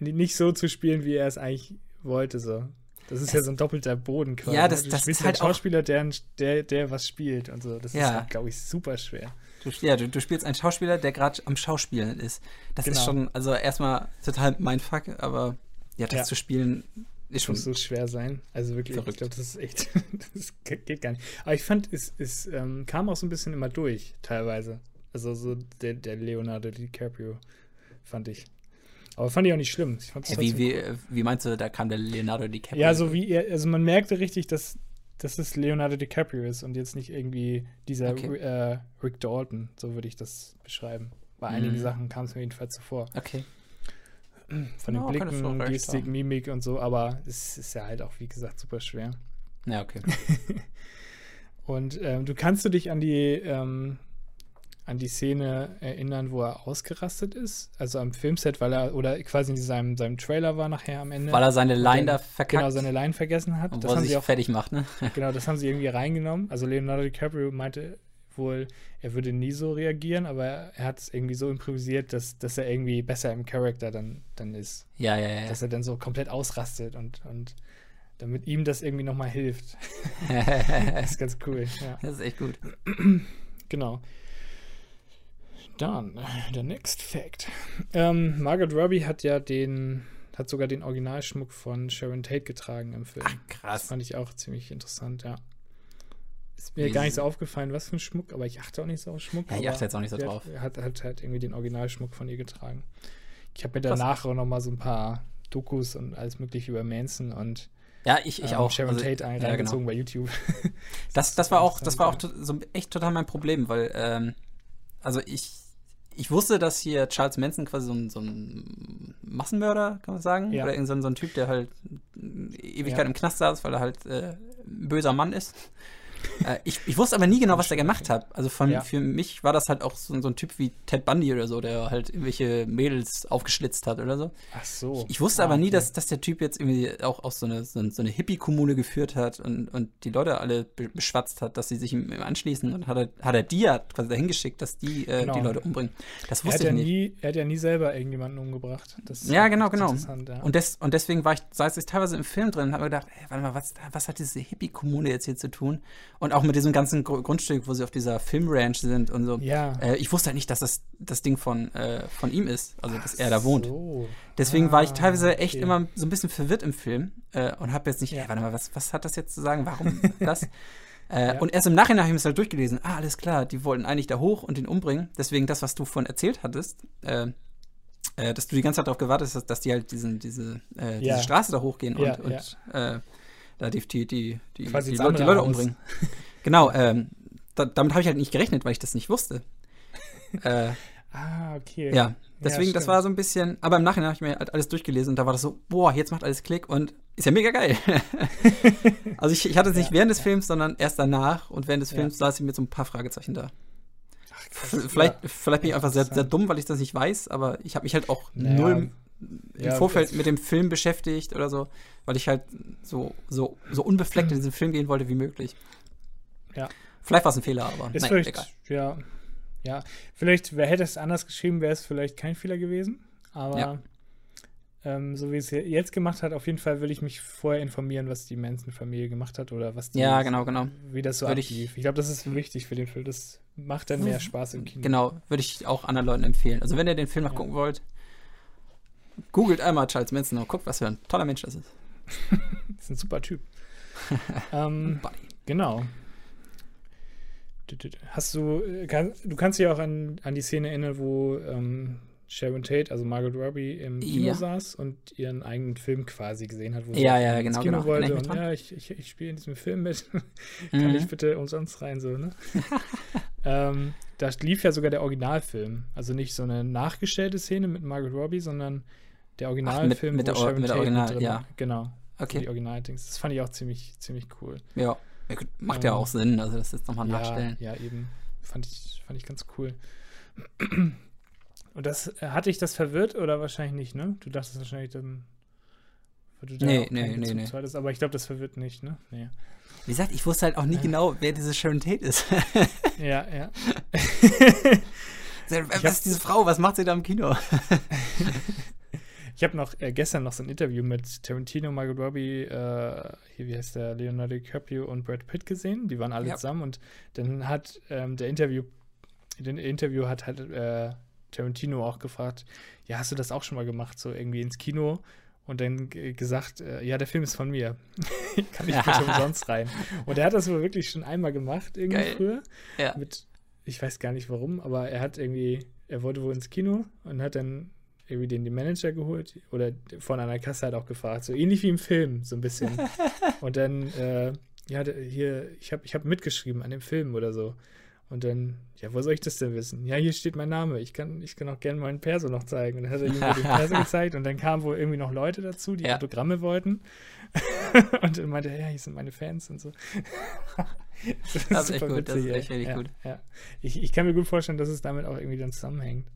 nicht so zu spielen, wie er es eigentlich wollte. So. Das ist es, ja so ein doppelter Boden quasi. Ja, das, das ist halt ein Schauspieler, der, der, der was spielt und so. Das ja. ist, halt, glaube ich, super schwer. Du, ja, du, du spielst einen Schauspieler, der gerade am Schauspielen ist. Das genau. ist schon, also erstmal total mein Fuck, aber ja, das ja. zu spielen ist schon. Muss so schwer sein. Also wirklich, verrückt. ich glaube, das ist echt, das geht gar nicht. Aber ich fand, es, es ähm, kam auch so ein bisschen immer durch, teilweise. Also so der, der Leonardo DiCaprio, fand ich. Aber fand ich auch nicht schlimm. Ich ja, wie, wie, wie meinst du, da kam der Leonardo DiCaprio? Ja, so wie er, also man merkte richtig, dass, dass es Leonardo DiCaprio ist und jetzt nicht irgendwie dieser okay. äh, Rick Dalton, so würde ich das beschreiben. Bei mhm. einigen Sachen kam es mir jedenfalls zuvor. Okay. Von den oh, Blicken, Gestik, haben. Mimik und so, aber es ist ja halt auch, wie gesagt, super schwer. Ja, okay. und ähm, du kannst du dich an die ähm, an die Szene erinnern, wo er ausgerastet ist. Also am Filmset, weil er, oder quasi in seinem, seinem Trailer war nachher am Ende. Weil er seine Line da verkackt. Genau, seine Line vergessen hat. Und das wo haben sie auch fertig macht, ne? genau, das haben sie irgendwie reingenommen. Also Leonardo DiCaprio meinte wohl, er würde nie so reagieren, aber er hat es irgendwie so improvisiert, dass, dass er irgendwie besser im Charakter dann, dann ist. Ja, ja, ja. Dass er dann so komplett ausrastet und, und damit ihm das irgendwie nochmal hilft. das ist ganz cool. Ja. Das ist echt gut. genau. Dann, der Next Fact. Ähm, Margaret Robbie hat ja den, hat sogar den Originalschmuck von Sharon Tate getragen im Film. Ach, krass. Das fand ich auch ziemlich interessant, ja. Ist mir Wie gar nicht so aufgefallen, was für ein Schmuck, aber ich achte auch nicht so auf Schmuck. Ja, ich achte jetzt auch nicht so drauf. Er hat, hat halt irgendwie den Originalschmuck von ihr getragen. Ich habe mir danach auch noch mal so ein paar Dokus und alles mögliche über Manson und ja, ich, ich ähm, auch. Sharon also, Tate reingezogen ja, genau. bei YouTube. das, das war auch, das war auch so echt total mein Problem, weil ähm, also ich ich wusste, dass hier Charles Manson quasi so ein, so ein Massenmörder, kann man sagen, ja. oder irgend so ein, so ein Typ, der halt Ewigkeit ja. im Knast saß, weil er halt äh, ein böser Mann ist. Äh, ich, ich, wusste aber nie genau, was er gemacht hat. Also von, ja. für mich war das halt auch so, so, ein Typ wie Ted Bundy oder so, der halt irgendwelche Mädels aufgeschlitzt hat oder so. Ach so. Ich, ich wusste ah, aber nie, okay. dass, dass der Typ jetzt irgendwie auch, auch so eine, so, eine Hippie-Kommune geführt hat und, und die Leute alle beschwatzt hat, dass sie sich ihm, anschließen. Und hat er, hat er die ja quasi dahin geschickt, dass die äh, genau. die Leute umbringen. Das wusste ich ja nicht. Nie, er hat ja nie selber irgendjemanden umgebracht. Das ja, genau, genau. Ja. Und, des, und deswegen war ich, saß ich teilweise im Film drin und habe gedacht, ey, warte mal, was, was hat diese Hippie-Kommune jetzt hier zu tun? Und auch mit diesem ganzen Grundstück, wo sie auf dieser Filmranch sind und so. Ja. Äh, ich wusste halt nicht, dass das das Ding von, äh, von ihm ist, also dass Ach er da wohnt. So. Deswegen ah, war ich ah, teilweise echt okay. immer so ein bisschen verwirrt im Film äh, und habe jetzt nicht, ja. ey, warte mal, was, was hat das jetzt zu sagen? Warum das? Äh, Ja. Und erst im Nachhinein habe ich mir das halt durchgelesen. Ah, alles klar, die wollten eigentlich da hoch und den umbringen. Deswegen das, was du vorhin erzählt hattest, äh, äh, dass du die ganze Zeit darauf gewartet hast, dass, die halt diesen, diese, äh, diese. Straße da hochgehen und, und da die, die, die, die, Quasi die, das Leute, die Leute umbringen. genau, ähm, da, damit habe ich halt nicht gerechnet, weil ich das nicht wusste. äh, Ah, okay. ja, deswegen, das stimmt. war so ein bisschen, aber im Nachhinein habe ich mir halt alles durchgelesen und da war das so, boah, jetzt macht alles Klick und ist ja mega geil. also ich, ich hatte es nicht Ja, während des ja. Films, sondern erst danach und während des Ja. Films saß ich mit so ein paar Fragezeichen da. Ach, krass. Vielleicht, Ja. vielleicht bin ich einfach sehr, sehr dumm, weil ich das nicht weiß, aber ich habe mich halt auch null im ja, Vorfeld mit dem Film beschäftigt oder so, weil ich halt so, so, so unbefleckt in diesen Film gehen wollte wie möglich. Ja. Vielleicht war es ein Fehler, aber Ist nein, vielleicht, egal. ja, ja, vielleicht, wer hätte es anders geschrieben, wäre es vielleicht kein Fehler gewesen. Aber Ja. ähm, so wie es jetzt gemacht hat, auf jeden Fall will ich mich vorher informieren, was die Manson-Familie gemacht hat oder was die, Ja, genau, genau. wie das so Würde ich- ablief. Ich, glaube, das ist wichtig für den Film. Das macht dann mehr Spaß im Kino. Genau, würde ich auch anderen Leuten empfehlen. Also wenn ihr den Film noch Ja. gucken wollt, googelt einmal Charles Manson und guckt, was für ein toller Mensch das ist. Das ist ein super Typ. ähm, genau. Hast du, äh, kann, du kannst dich auch an, an die Szene erinnern, wo ähm, Sharon Tate, also Margot Robbie, im Kino Ja. saß und ihren eigenen Film quasi gesehen hat, wo Ja, ja, ins genau, Kino genau. wollte ich und ja, ich, ich, ich spiele in diesem Film mit. Kann Mhm. ich bitte umsonst rein, so, ne? ähm, da lief ja sogar der Originalfilm. Also nicht so eine nachgestellte Szene mit Margot Robbie, sondern der Originalfilm, mit wo der Sharon mit der Tate Original- drin ja. Genau. So die Okay, Originaldings. Das fand ich auch ziemlich, ziemlich cool. ja. Ja, Macht ja Ähm, auch Sinn, also das jetzt nochmal Ja, nachstellen. ja, eben. Fand ich, fand ich ganz cool. Und das, äh, hatte ich das verwirrt oder wahrscheinlich nicht, ne? Du dachtest wahrscheinlich dann. du da Nee, nee, nee, nee. hattest, aber ich glaube, das verwirrt nicht, ne? Nee. Wie gesagt, ich wusste halt auch nie Ja. genau, wer diese Sharon Tate ist. Ja, ja. was ist diese Frau? Was macht sie da im Kino? Ich habe noch äh, gestern noch so ein Interview mit Tarantino, Margot Robbie, äh, hier, wie heißt der, Leonardo DiCaprio und Brad Pitt gesehen. Die waren alle Ja. zusammen und dann hat ähm, der Interview, den Interview hat halt äh, Tarantino auch gefragt, ja, hast du das auch schon mal gemacht, so irgendwie ins Kino? Und dann gesagt, äh, ja, der Film ist von mir. Kann ich bitte umsonst rein. Und er hat das wohl wirklich schon einmal gemacht, irgendwie Geil. früher. Ja. Mit, ich weiß gar nicht warum, aber er hat irgendwie, er wollte wohl ins Kino und hat dann irgendwie den, den Manager geholt oder von einer Kasse halt auch gefragt, so ähnlich wie im Film, so ein bisschen. und dann, äh, ja, hier, ich habe ich hab mitgeschrieben an dem Film oder so. Und dann, ja, wo soll ich das denn wissen? Ja, hier steht mein Name. Ich kann, ich kann auch gerne meinen Perso noch zeigen. Und dann hat er ihm den Perso gezeigt und dann kamen wohl irgendwie noch Leute dazu, die Ja. Autogramme wollten. und dann meinte er, ja, hier sind meine Fans und so. Das ist echt gut, das ist echt richtig ja, gut. Ja. Ich, ich kann mir gut vorstellen, dass es damit auch irgendwie dann zusammenhängt.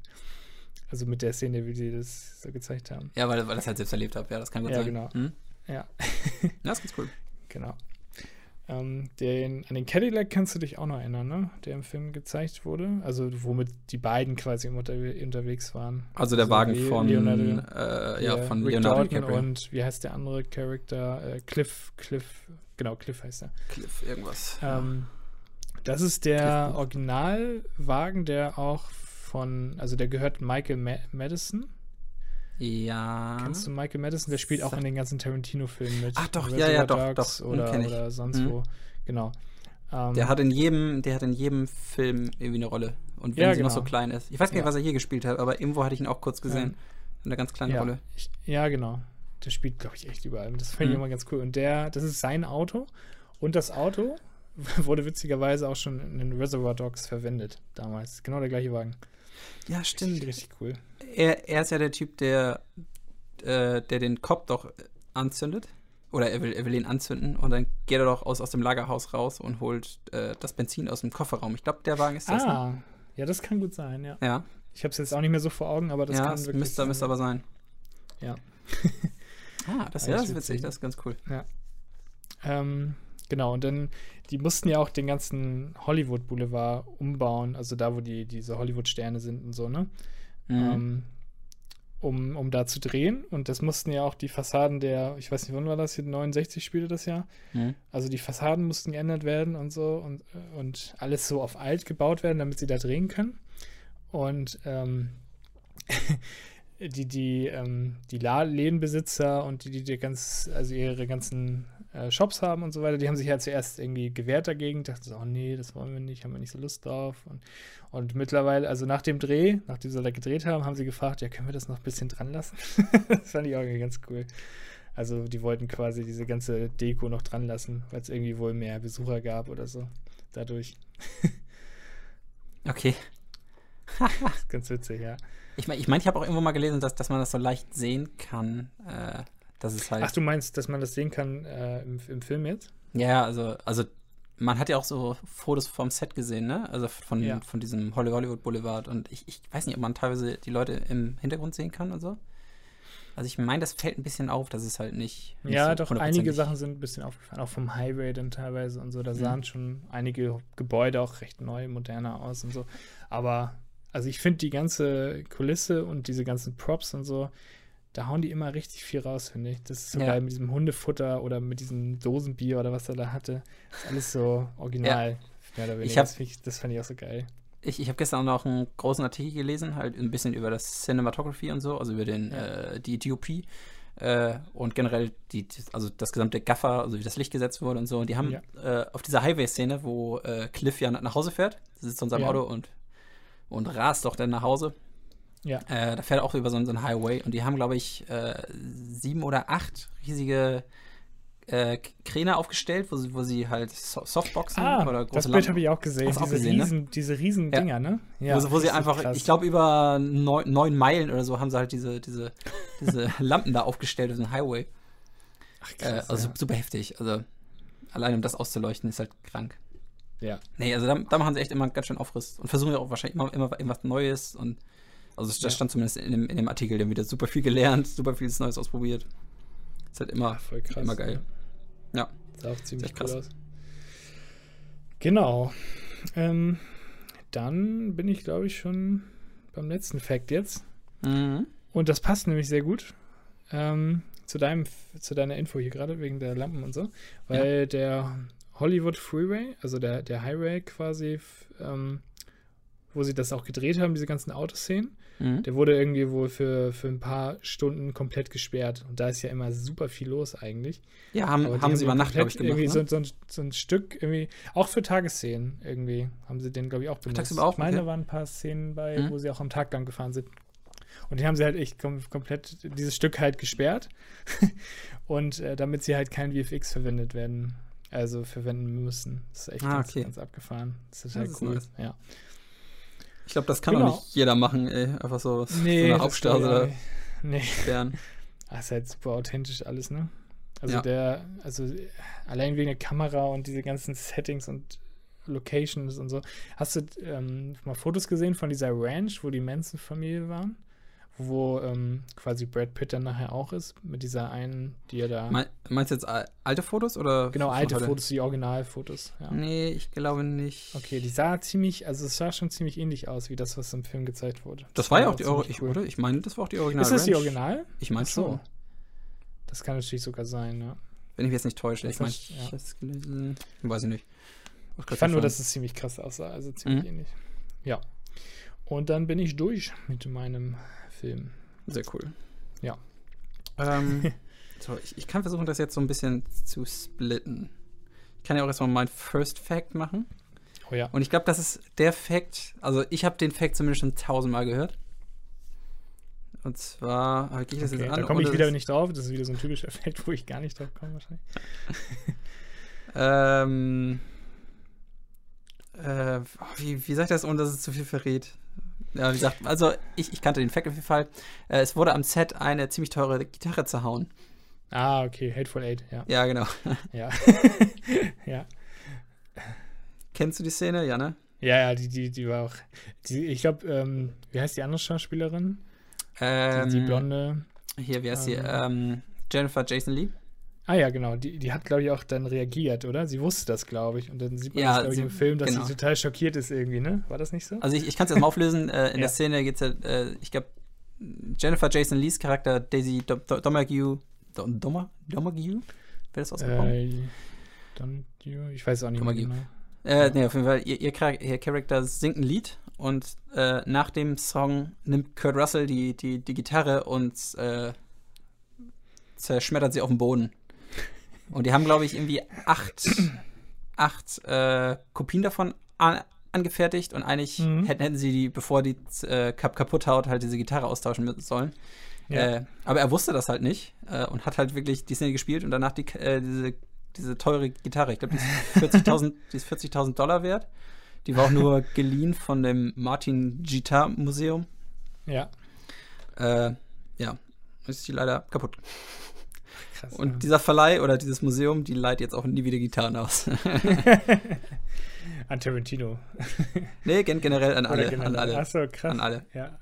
Also mit der Szene, wie sie das so gezeigt haben. Ja, weil, weil ich das halt selbst erlebt habe. Ja, das kann gut Ja, sein. genau. Hm? Ja, Ja, das ist ganz cool. genau. Ähm, den, an den Cadillac kannst du dich auch noch erinnern, ne? Der im Film gezeigt wurde. Also womit die beiden quasi unterwe unterwegs waren. Also der Wagen Le- von, Leonardo, äh, ja, von Rick Leonardo Dalton DiCaprio. und wie heißt der andere Charakter? Äh, Cliff, Cliff, genau, Cliff heißt er. Cliff, irgendwas. Ähm, das ist der. Originalwagen, der auch von, also der gehört Michael Ma Madison. Ja. Kennst du Michael Madison? Der spielt auch in den ganzen Tarantino-Filmen mit. Ach doch, Reservoir ja, ja, doch, doch, Oder, oder sonst Mhm. wo. Genau. Ähm, Der hat in jedem, der hat in jedem Film irgendwie eine Rolle. Und wenn Ja, sie noch so genau. klein ist. Ich weiß gar nicht, Ja. was er hier gespielt hat, aber irgendwo hatte ich ihn auch kurz gesehen. Eine ganz kleine ja, Rolle. Ich, ja, genau. Der spielt, glaube ich, echt überall. Das finde ich Mhm. immer ganz cool. Und der, das ist sein Auto. Und das Auto wurde witzigerweise auch schon in den Reservoir Dogs verwendet damals. Genau der gleiche Wagen. Ja, Richtig, stimmt. richtig cool. Er, er ist ja der Typ, der, äh, der den Kopf doch anzündet. Oder er will, er will ihn anzünden und dann geht er doch aus, aus dem Lagerhaus raus und holt äh, das Benzin aus dem Kofferraum. Ich glaube, der Wagen ist das. Ne? Ah, ja, das kann gut sein, ja. Ja, Ich habe es jetzt auch nicht mehr so vor Augen, aber das ja kann das wirklich müsste, sein. müsste aber sein. Ja. ah, das, Ja, ja, das ist witzig, das ist ganz cool. Ähm, genau, und dann, die mussten ja auch den ganzen Hollywood Boulevard umbauen, also da, wo die, diese Hollywood-Sterne sind und so, ne? Mhm. Ähm, um, um da zu drehen. Und das mussten ja auch die Fassaden der, ich weiß nicht, wann war das hier, 69 spielte das ja. Mhm. Also die Fassaden mussten geändert werden und so und, und alles so auf alt gebaut werden, damit sie da drehen können. Und ähm, die, die, ähm, die Lädenbesitzer und die, die, die ganz, also ihre ganzen äh, Shops haben und so weiter, die haben sich ja zuerst irgendwie gewehrt dagegen, dachten so, oh nee, das wollen wir nicht, haben wir nicht so Lust drauf. Und, und mittlerweile, also nach dem Dreh, nachdem sie da gedreht haben, haben sie gefragt, ja, können wir das noch ein bisschen dran lassen? das fand ich auch irgendwie ganz cool. Also die wollten quasi diese ganze Deko noch dran lassen, weil es irgendwie wohl mehr Besucher gab oder so. Dadurch. Okay. Das ist ganz witzig, ja. Ich meine, ich, mein, ich habe auch irgendwo mal gelesen, dass, dass man das so leicht sehen kann. Äh, dass es halt. Ach, du meinst, dass man das sehen kann äh, im, im Film jetzt? Ja, also, also man hat ja auch so Fotos vom Set gesehen, ne? Also von, Ja. von diesem Holly- Hollywood Boulevard. Und ich, ich weiß nicht, ob man teilweise die Leute im Hintergrund sehen kann und so. Also ich meine, das fällt ein bisschen auf, dass es halt nicht. nicht Ja, so doch, einige Sachen sind ein bisschen aufgefallen, auch vom Highway dann teilweise und so. Da Mhm. sahen schon einige Gebäude auch recht neu, moderner aus und so. Aber, also ich finde die ganze Kulisse und diese ganzen Props und so, da hauen die immer richtig viel raus, finde ich. Das ist so Ja. geil mit diesem Hundefutter oder mit diesem Dosenbier oder was er da hatte. Das ist alles so original, mehr oder weniger. Das, ich, das fand ich auch so geil. Ich, ich habe gestern auch noch einen großen Artikel gelesen, halt ein bisschen über das Cinematography und so, also über den, Ja. äh, die DOP äh, und generell die, also das gesamte Gaffer, also wie das Licht gesetzt wurde und so. Und die haben Ja. äh, auf dieser Highway-Szene, wo äh, Cliff ja nach Hause fährt, sitzt in seinem Ja. Auto und, und rast doch dann nach Hause. Ja. Äh, da fährt er auch über so, einen- so einen Highway und die haben, glaube ich, äh, sieben oder acht riesige äh, Kräne aufgestellt, wo sie, wo sie halt so Softboxen Ah, oder große das Bild Lampen- habe ich auch gesehen. Du auch Diese, gesehen, ne? riesen, diese riesen Ja. Dinger, ne? wo, sie- wo sie einfach, krass. ich glaube, über neun, neun Meilen oder so haben sie halt diese, diese, diese Lampen da aufgestellt auf den Highway. Ach, Äh, krass, also ja. super heftig. Also allein um das auszuleuchten, ist halt krank. ja. Nee, also da, da machen sie echt immer ganz schön Aufriss und versuchen ja auch wahrscheinlich immer, immer irgendwas Neues und also das Ja. stand zumindest in dem, in dem Artikel, haben wieder super viel gelernt, super viel Neues ausprobiert. Ist halt immer, Ja, krass. immer geil. Ja. Sah auch ziemlich krass. cool aus. Genau. Ähm, dann bin ich, glaube ich, schon beim letzten Fact jetzt. Mhm. Und das passt nämlich sehr gut ähm, zu, deinem, zu deiner Info hier gerade, wegen der Lampen und so. Weil der Hollywood Freeway, also der, der Highway quasi, ähm, wo sie das auch gedreht haben, diese ganzen Autoszenen, Mhm. der wurde irgendwie wohl für, für ein paar Stunden komplett gesperrt. Und da ist ja immer super viel los eigentlich. Ja, haben, die haben sie über Nacht, glaube ich, gemacht. Irgendwie Ne? so, so, ein, so ein Stück, irgendwie, auch für Tagesszenen irgendwie, haben sie den, glaube ich, auch benutzt. tagsüber auch? Ich meine, Okay. da waren ein paar Szenen bei, Mhm. wo sie auch am Tag lang gefahren sind. Und die haben sie halt echt kom komplett dieses Stück halt gesperrt. und äh, damit sie halt kein VFX verwendet werden, also verwenden müssen. Das ist echt Ah, ganz, okay. ganz abgefahren. Das ist Das halt ist cool. nice. Ja. Ich glaube, das kann Genau. auch nicht jeder machen, ey. Einfach so, so Nee, eine das Hauptstraße nicht. Nee. sperren. Das ist halt super authentisch alles, ne? Also Ja. der, also allein wegen der Kamera und diese ganzen Settings und Locations und so. Hast du ähm, mal Fotos gesehen von dieser Ranch, wo die Manson-Familie waren? Wo ähm, quasi Brad Pitt dann nachher auch ist, mit dieser einen, die er da. Mein, meinst du jetzt al- alte Fotos oder? genau, alte heute? Fotos, die Originalfotos. Ja. Nee, ich glaube nicht. Okay, die sah ziemlich, also es sah schon ziemlich ähnlich aus, wie das, was im Film gezeigt wurde. Das war ja auch die Original, cool. oder? Ich meine, das war auch die Original Ist das die. Original? Ich meine so. schon. Das kann natürlich sogar sein, ja. Wenn ich mich jetzt nicht täusche. Das Ich meine, ich ja. habe es gelesen. Weiß ich nicht. Ich fand nur, dass es ziemlich krass aussah, also ziemlich Mhm. ähnlich. Ja. Und dann bin ich durch mit meinem Film. Sehr cool. Ja. Ähm, so, ich, ich kann versuchen, das jetzt so ein bisschen zu splitten. Ich kann ja auch erstmal meinen First Fact machen. Oh ja. Und ich glaube, das ist der Fact, also ich habe den Fact zumindest schon tausendmal gehört. Und zwar, gehe ich das Okay, jetzt an? da komme ich wieder nicht drauf. Das ist wieder so ein typischer Effekt, wo ich gar nicht drauf komme wahrscheinlich. Ähm, äh, wie, wie sag ich das, ohne dass es zu viel verrät? Ja, wie gesagt, also ich, ich kannte den Fact auf jeden Fall. Äh, es wurde am Set eine ziemlich teure Gitarre zerhauen. Ah, okay, Hateful Eight, ja. Ja, genau. Ja. ja. Kennst du die Szene? Ja, ne? Ja, ja, die, die, die war auch. Die, ich glaube, ähm, wie heißt die andere Schauspielerin? Ähm, die, die blonde. Hier, wie heißt sie? ähm, Ähm, Jennifer Jason Lee. Ah ja, genau. Die, die hat, glaube ich, auch dann reagiert, oder? Sie wusste das, glaube ich. Und dann sieht man Ja, das, glaube ich, im Film, dass genau. sie total schockiert ist irgendwie, ne? War das nicht so? Also ich, ich kann es jetzt mal auflösen. Äh, in Ja. der Szene geht es ja, äh, ich glaube, Jennifer Jason Lees Charakter Daisy Do- Do- Domergue. Do- Domer- Domergue? Wer das ausgesprochen? Äh, ich weiß auch nicht mehr Domergue. genau. Äh, nee, auf jeden Fall, ihr, ihr, Char- ihr Charakter singt ein Lied und äh, nach dem Song nimmt Kurt Russell die, die, die Gitarre und äh, zerschmettert sie auf den Boden. Und die haben, glaube ich, irgendwie acht, acht äh, Kopien davon an, angefertigt und eigentlich Mhm. hätten, hätten sie die, bevor die äh, kap kaputt haut, halt diese Gitarre austauschen sollen. Ja. Äh, aber er wusste das halt nicht äh, und hat halt wirklich die Szene gespielt und danach die, äh, diese, diese teure Gitarre, ich glaube, die ist 40.000 die ist 40.000 Dollar wert. Die war auch nur geliehen von dem Martin Gitar Museum. Ja. Äh, ja, ist die leider kaputt. Krass. Und dieser Verleih oder dieses Museum, die leiht jetzt auch nie wieder Gitarren aus. An Tarantino. nee, gen generell an alle. Generell. An alle. Achso, krass. An alle. Ja.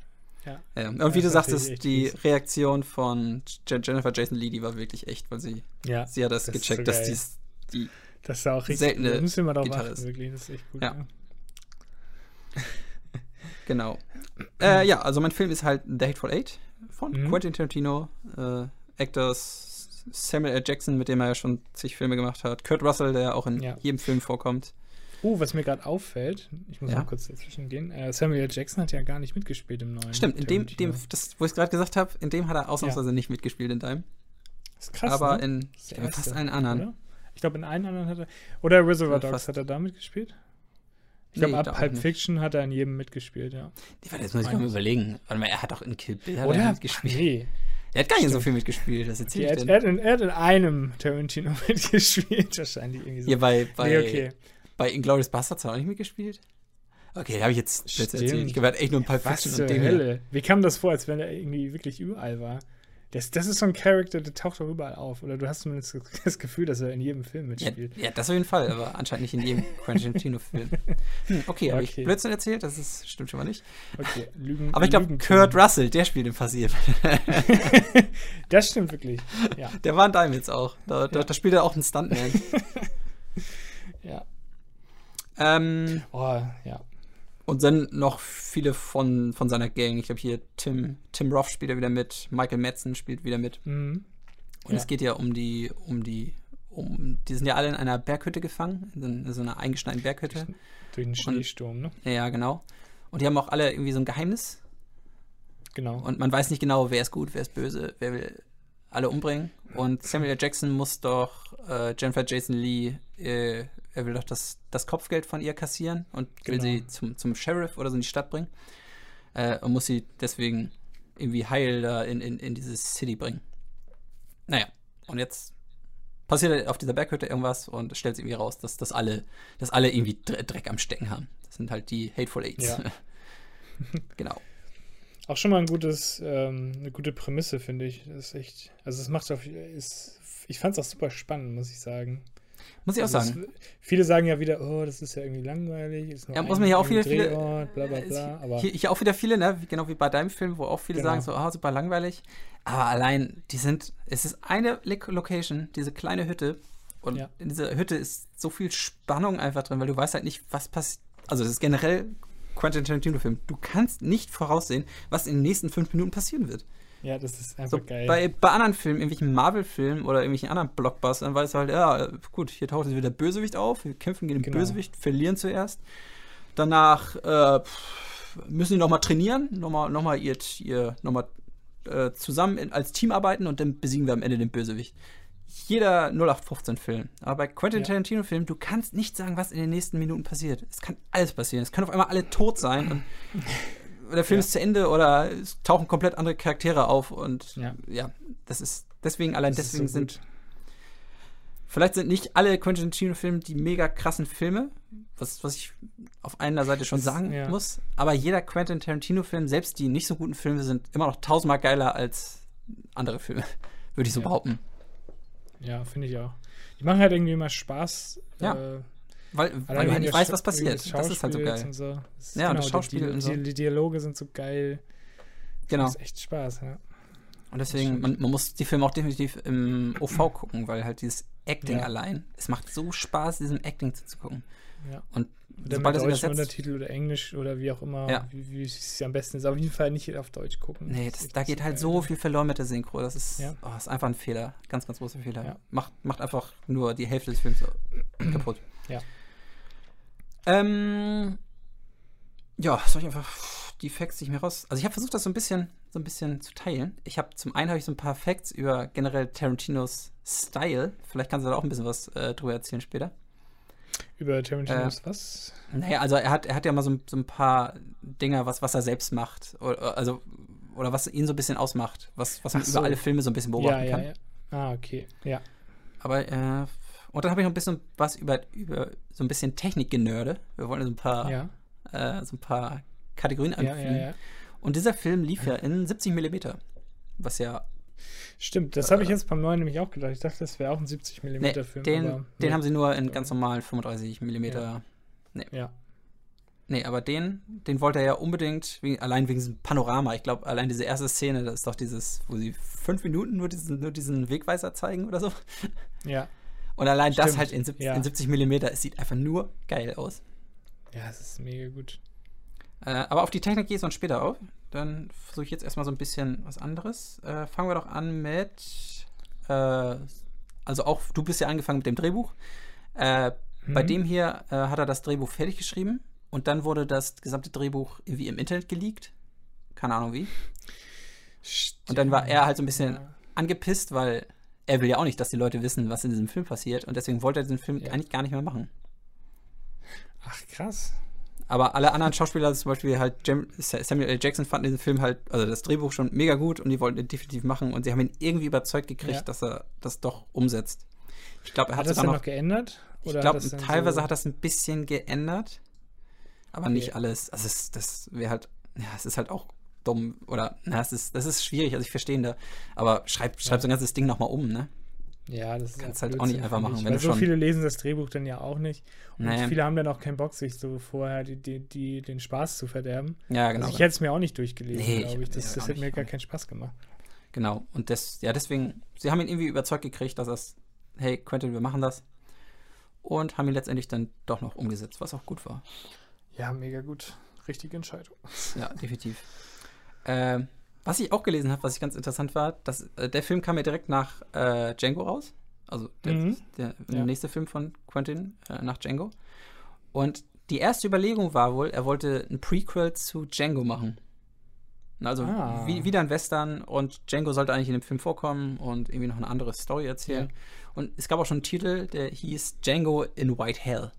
Ja. Und Das wie du ist sagtest, die fies. Reaktion von Je- Jennifer Jason Lee, die war wirklich echt, weil sie, Ja. sie hat das, Das gecheckt, so dass dies, die Das ist auch richtig. Seltene da müssen wir drauf Gitarre achten, ist. wirklich. Das ist echt gut. Ja. Ja. Genau. äh, ja, also mein Film ist halt The Hateful Eight von Mhm. Quentin Tarantino. Äh, Actors Samuel L. Jackson, mit dem er ja schon zig Filme gemacht hat. Kurt Russell, der auch in Ja. jedem Film vorkommt. Oh, was mir gerade auffällt, ich muss Ja. mal kurz dazwischen gehen. Äh, Samuel L. Jackson hat ja gar nicht mitgespielt im neuen. Stimmt, in dem, dem das, wo ich es gerade gesagt habe, in dem hat er ausnahmsweise nicht mitgespielt in deinem. Das ist krass. aber ne? in glaube, fast allen anderen. Oder? Ich glaube, in allen anderen hat er. Oder Reservoir Ja, Dogs fast. hat er da mitgespielt? Ich Nee, glaube, da ab auch Pulp. Fiction hat er in jedem mitgespielt, ja. Nee, warte, jetzt muss ich mal überlegen. Warte mal, er hat doch in Kill Bill hat er Oder? mitgespielt. Nee. Er hat gar nicht so Stimmt. viel mitgespielt. Das Okay, erzähle er, ich hat, denn. er, hat in, er hat in einem Tarantino mitgespielt, wahrscheinlich irgendwie so. Hier bei, bei, nee, okay. bei Inglourious Bastards hat er auch nicht mitgespielt. Okay, da habe ich jetzt jetzt erzählt. Ich glaube, er hat echt nur ein Pulp Was Fiction und. Hölle? Wie kam das vor, als wenn er irgendwie wirklich überall war? Das, das ist so ein Charakter, der taucht doch überall auf. Oder du hast zumindest das Gefühl, dass er in jedem Film Ja, mitspielt. ja, das auf jeden Fall, aber anscheinend nicht in jedem Quentin Tarantino-Film. Hm, okay, habe ich Okay. Blödsinn erzählt? Das ist, stimmt schon mal nicht. Okay, Lügen. Aber ich glaube, Kurt. Russell, der spielt im Passiv. Das stimmt wirklich. Ja. Der war in jetzt auch. Da, da, Ja. da spielt er auch einen Stuntman. ja. ähm, Oh, ja. Und dann noch viele von, von seiner Gang. Ich glaube, hier Tim, Tim Roth spielt er wieder mit. Michael Madsen spielt wieder mit. Mhm. Und Ja. es geht ja um die, um die, um, die sind ja alle in einer Berghütte gefangen, in so- in so einer eingeschneiten Berghütte. Durch den Schneesturm, ne? Ja, genau. Und die haben auch alle irgendwie so ein Geheimnis. Genau. Und man weiß nicht genau, wer ist gut, wer ist böse, wer will alle umbringen. Und Samuel L. Jackson muss doch äh, Jennifer Jason Lee, äh, er will doch das, das Kopfgeld von ihr kassieren und will Genau. sie zum, zum Sheriff oder so in die Stadt bringen. Äh, und muss sie deswegen irgendwie heil da in, in, in dieses City bringen. Naja, und jetzt passiert auf dieser Berghütte irgendwas und es stellt sich irgendwie raus, dass, dass, alle, dass alle irgendwie Dre- Dreck am Stecken haben. Das sind halt die Hateful Eights. Ja. genau. Auch schon mal ein gutes, ähm, eine gute Prämisse, finde ich. Das ist echt. Also es macht auf. Ist, ich fand es auch super spannend, muss ich sagen. Muss ich auch Also sagen. Es, viele sagen ja wieder, oh, das ist ja irgendwie langweilig. Ja, muss man ja auch ein viele- Drehort, bla bla bla. Aber Hier, hier auch wieder viele, ne? Genau wie bei deinem Film, wo auch viele Genau. sagen so, ah, super langweilig. Aber allein, die sind, es ist eine Lo- Location, diese kleine Hütte. Und Ja. in dieser Hütte ist so viel Spannung einfach drin, weil du weißt halt nicht, was passiert. Also, das ist generell Quentin Tarantino-Film. Du kannst nicht voraussehen, was in den nächsten fünf Minuten passieren wird. ja, das ist einfach So, geil. bei, bei anderen Filmen, irgendwelchen Marvel-Filmen oder irgendwelchen anderen Blockbustern, weißt du halt, ja, gut, hier taucht jetzt wieder Bösewicht auf, wir kämpfen gegen den Genau. Bösewicht, verlieren zuerst. Danach äh, müssen die nochmal trainieren, nochmal noch mal ihr, ihr nochmal äh, zusammen in, als Team arbeiten und dann besiegen wir am Ende den Bösewicht. Jeder 0815-Film. Aber bei Quentin Ja. Tarantino-Film, du kannst nicht sagen, was in den nächsten Minuten passiert. Es kann alles passieren. Es können auf einmal alle tot sein und der Film Ja. ist zu Ende oder es tauchen komplett andere Charaktere auf und Ja. ja, das ist deswegen allein Das deswegen so sind vielleicht sind nicht alle Quentin Tarantino Filme die mega krassen Filme, was was ich auf einer Seite schon Das- sagen ja. muss, aber jeder Quentin Tarantino Film, selbst die nicht so guten Filme sind immer noch tausendmal geiler als andere Filme, würde ich so behaupten. Ja, finde ich auch. Die machen halt irgendwie immer Spaß. Ja. Äh, Weil, weil du halt nicht Scha- was passiert. Das ist halt so geil. So. Das Ja, und das die- Schauspiel die, und so. Die, die Dialoge sind so geil. Genau. Das ist echt Spaß, ja. Und deswegen, man, man muss die Filme auch definitiv im OV gucken, weil halt dieses Acting Ja. allein, es macht so Spaß, diesem Acting zuzugucken. Ja. Und Oder sobald mit das übersetzt, Untertitel oder Englisch oder wie auch immer, Ja. wie, wie es am besten ist. Auf jeden Fall nicht auf Deutsch gucken. nee, das, da geht halt so viel verloren mit der Synchro. Das ist, Ja. oh, ist einfach ein Fehler. Ganz, ganz großer Fehler. Ja. Macht, macht einfach nur die Hälfte des Films kaputt. Ja. Ähm, ja, soll ich einfach die Facts nicht mehr raus. Also ich habe versucht, das so ein bisschen, so ein bisschen zu teilen. Ich habe zum einen habe ich so ein paar Facts über generell Tarantinos Style. Vielleicht kannst du da auch ein bisschen was äh, drüber erzählen später. Über Tarantinos Äh, was? Naja, also er hat, er hat ja mal so, ein- so ein paar Dinger, was, was er selbst macht. Oder, also, oder was ihn so ein bisschen ausmacht. Was, was man so. über alle Filme so ein bisschen beobachten Ja, ja, kann. ja. Ah, okay. Ja. Aber, äh, und dann habe ich noch ein bisschen was über, über so ein bisschen Technik-Genörde. Wir wollen so ein paar, Ja. äh, so ein paar Kategorien Ja, anfügen. ja, ja. Und dieser Film lief ja in 70 mm. Was ja. Stimmt, das habe ich jetzt beim neuen nämlich auch gedacht. Ich dachte, das wäre auch ein 70 mm Nee, Film. den, aber den nee. haben sie nur in ganz normal 35 mm. Ja. Ja. Nee, aber den, den wollte er ja unbedingt, wie, allein wegen diesem Panorama. Ich glaube, allein diese erste Szene, das ist doch dieses, wo sie fünf Minuten nur diesen, nur diesen Wegweiser zeigen oder so. Ja. Und allein das Stimmt, halt in, 70 ja. in 70 Millimeter, es sieht einfach nur geil aus. Ja, es ist mega gut. Äh, aber auf die Technik gehe ich sonst später auf. Dann versuche ich jetzt erstmal so ein bisschen was anderes. Äh, fangen wir doch an mit, äh, also auch, du bist ja angefangen mit dem Drehbuch. Äh, Bei Mhm. dem hier äh, hat er das Drehbuch fertig geschrieben und dann wurde das gesamte Drehbuch irgendwie im Internet geleakt. Keine Ahnung wie. Und dann war er halt so ein bisschen angepisst, weil er will ja auch nicht, dass die Leute wissen, was in diesem Film passiert. Und deswegen wollte er diesen Film Ja. eigentlich gar nicht mehr machen. Ach, krass. Aber alle anderen Schauspieler, zum Beispiel halt Jem- Samuel L. Jackson, fanden diesen Film halt, also das Drehbuch schon mega gut und die wollten ihn definitiv machen. Und sie haben ihn irgendwie überzeugt gekriegt, Ja. dass er das doch umsetzt. Ich glaube, er Hat hat das dann noch noch geändert? Ich glaube, teilweise so- hat das ein bisschen geändert, aber Okay. nicht alles. Also es, das wäre halt, ja, es ist halt auch dumm oder, na, es ist, das ist schwierig, also ich verstehe ihn da. Aber schreib, schreib Ja. so ein ganzes Ding nochmal um, ne? Ja, das ist Kannst ja halt auch nicht einfach machen, wenn weil so viele lesen das Drehbuch dann ja auch nicht. Und Nee. viele haben dann auch keinen Bock, sich so vorher die, die, die, den Spaß zu verderben. Ja, genau. Also ich hätte es mir auch nicht durchgelesen, Nee, glaube ich. Das, ja, das hätte mir gar keinen Spaß gemacht. genau. Und das, ja, deswegen, sie haben ihn irgendwie überzeugt gekriegt, dass das, hey, Quentin, wir machen das. Und haben ihn letztendlich dann doch noch umgesetzt, was auch gut war. Ja, mega gut. Richtige Entscheidung. Ja, definitiv. Ähm, was ich auch gelesen habe, was ich ganz interessant war, dass äh, der Film kam ja direkt nach äh, Django raus. Also der, Mhm. der Ja. nächste Film von Quentin äh, nach Django. Und die erste Überlegung war wohl, er wollte ein Prequel zu Django machen. Also Ah. wie, wieder ein Western und Django sollte eigentlich in dem Film vorkommen und irgendwie noch eine andere Story erzählen. Und es gab auch schon einen Titel, der hieß Django in White Hell.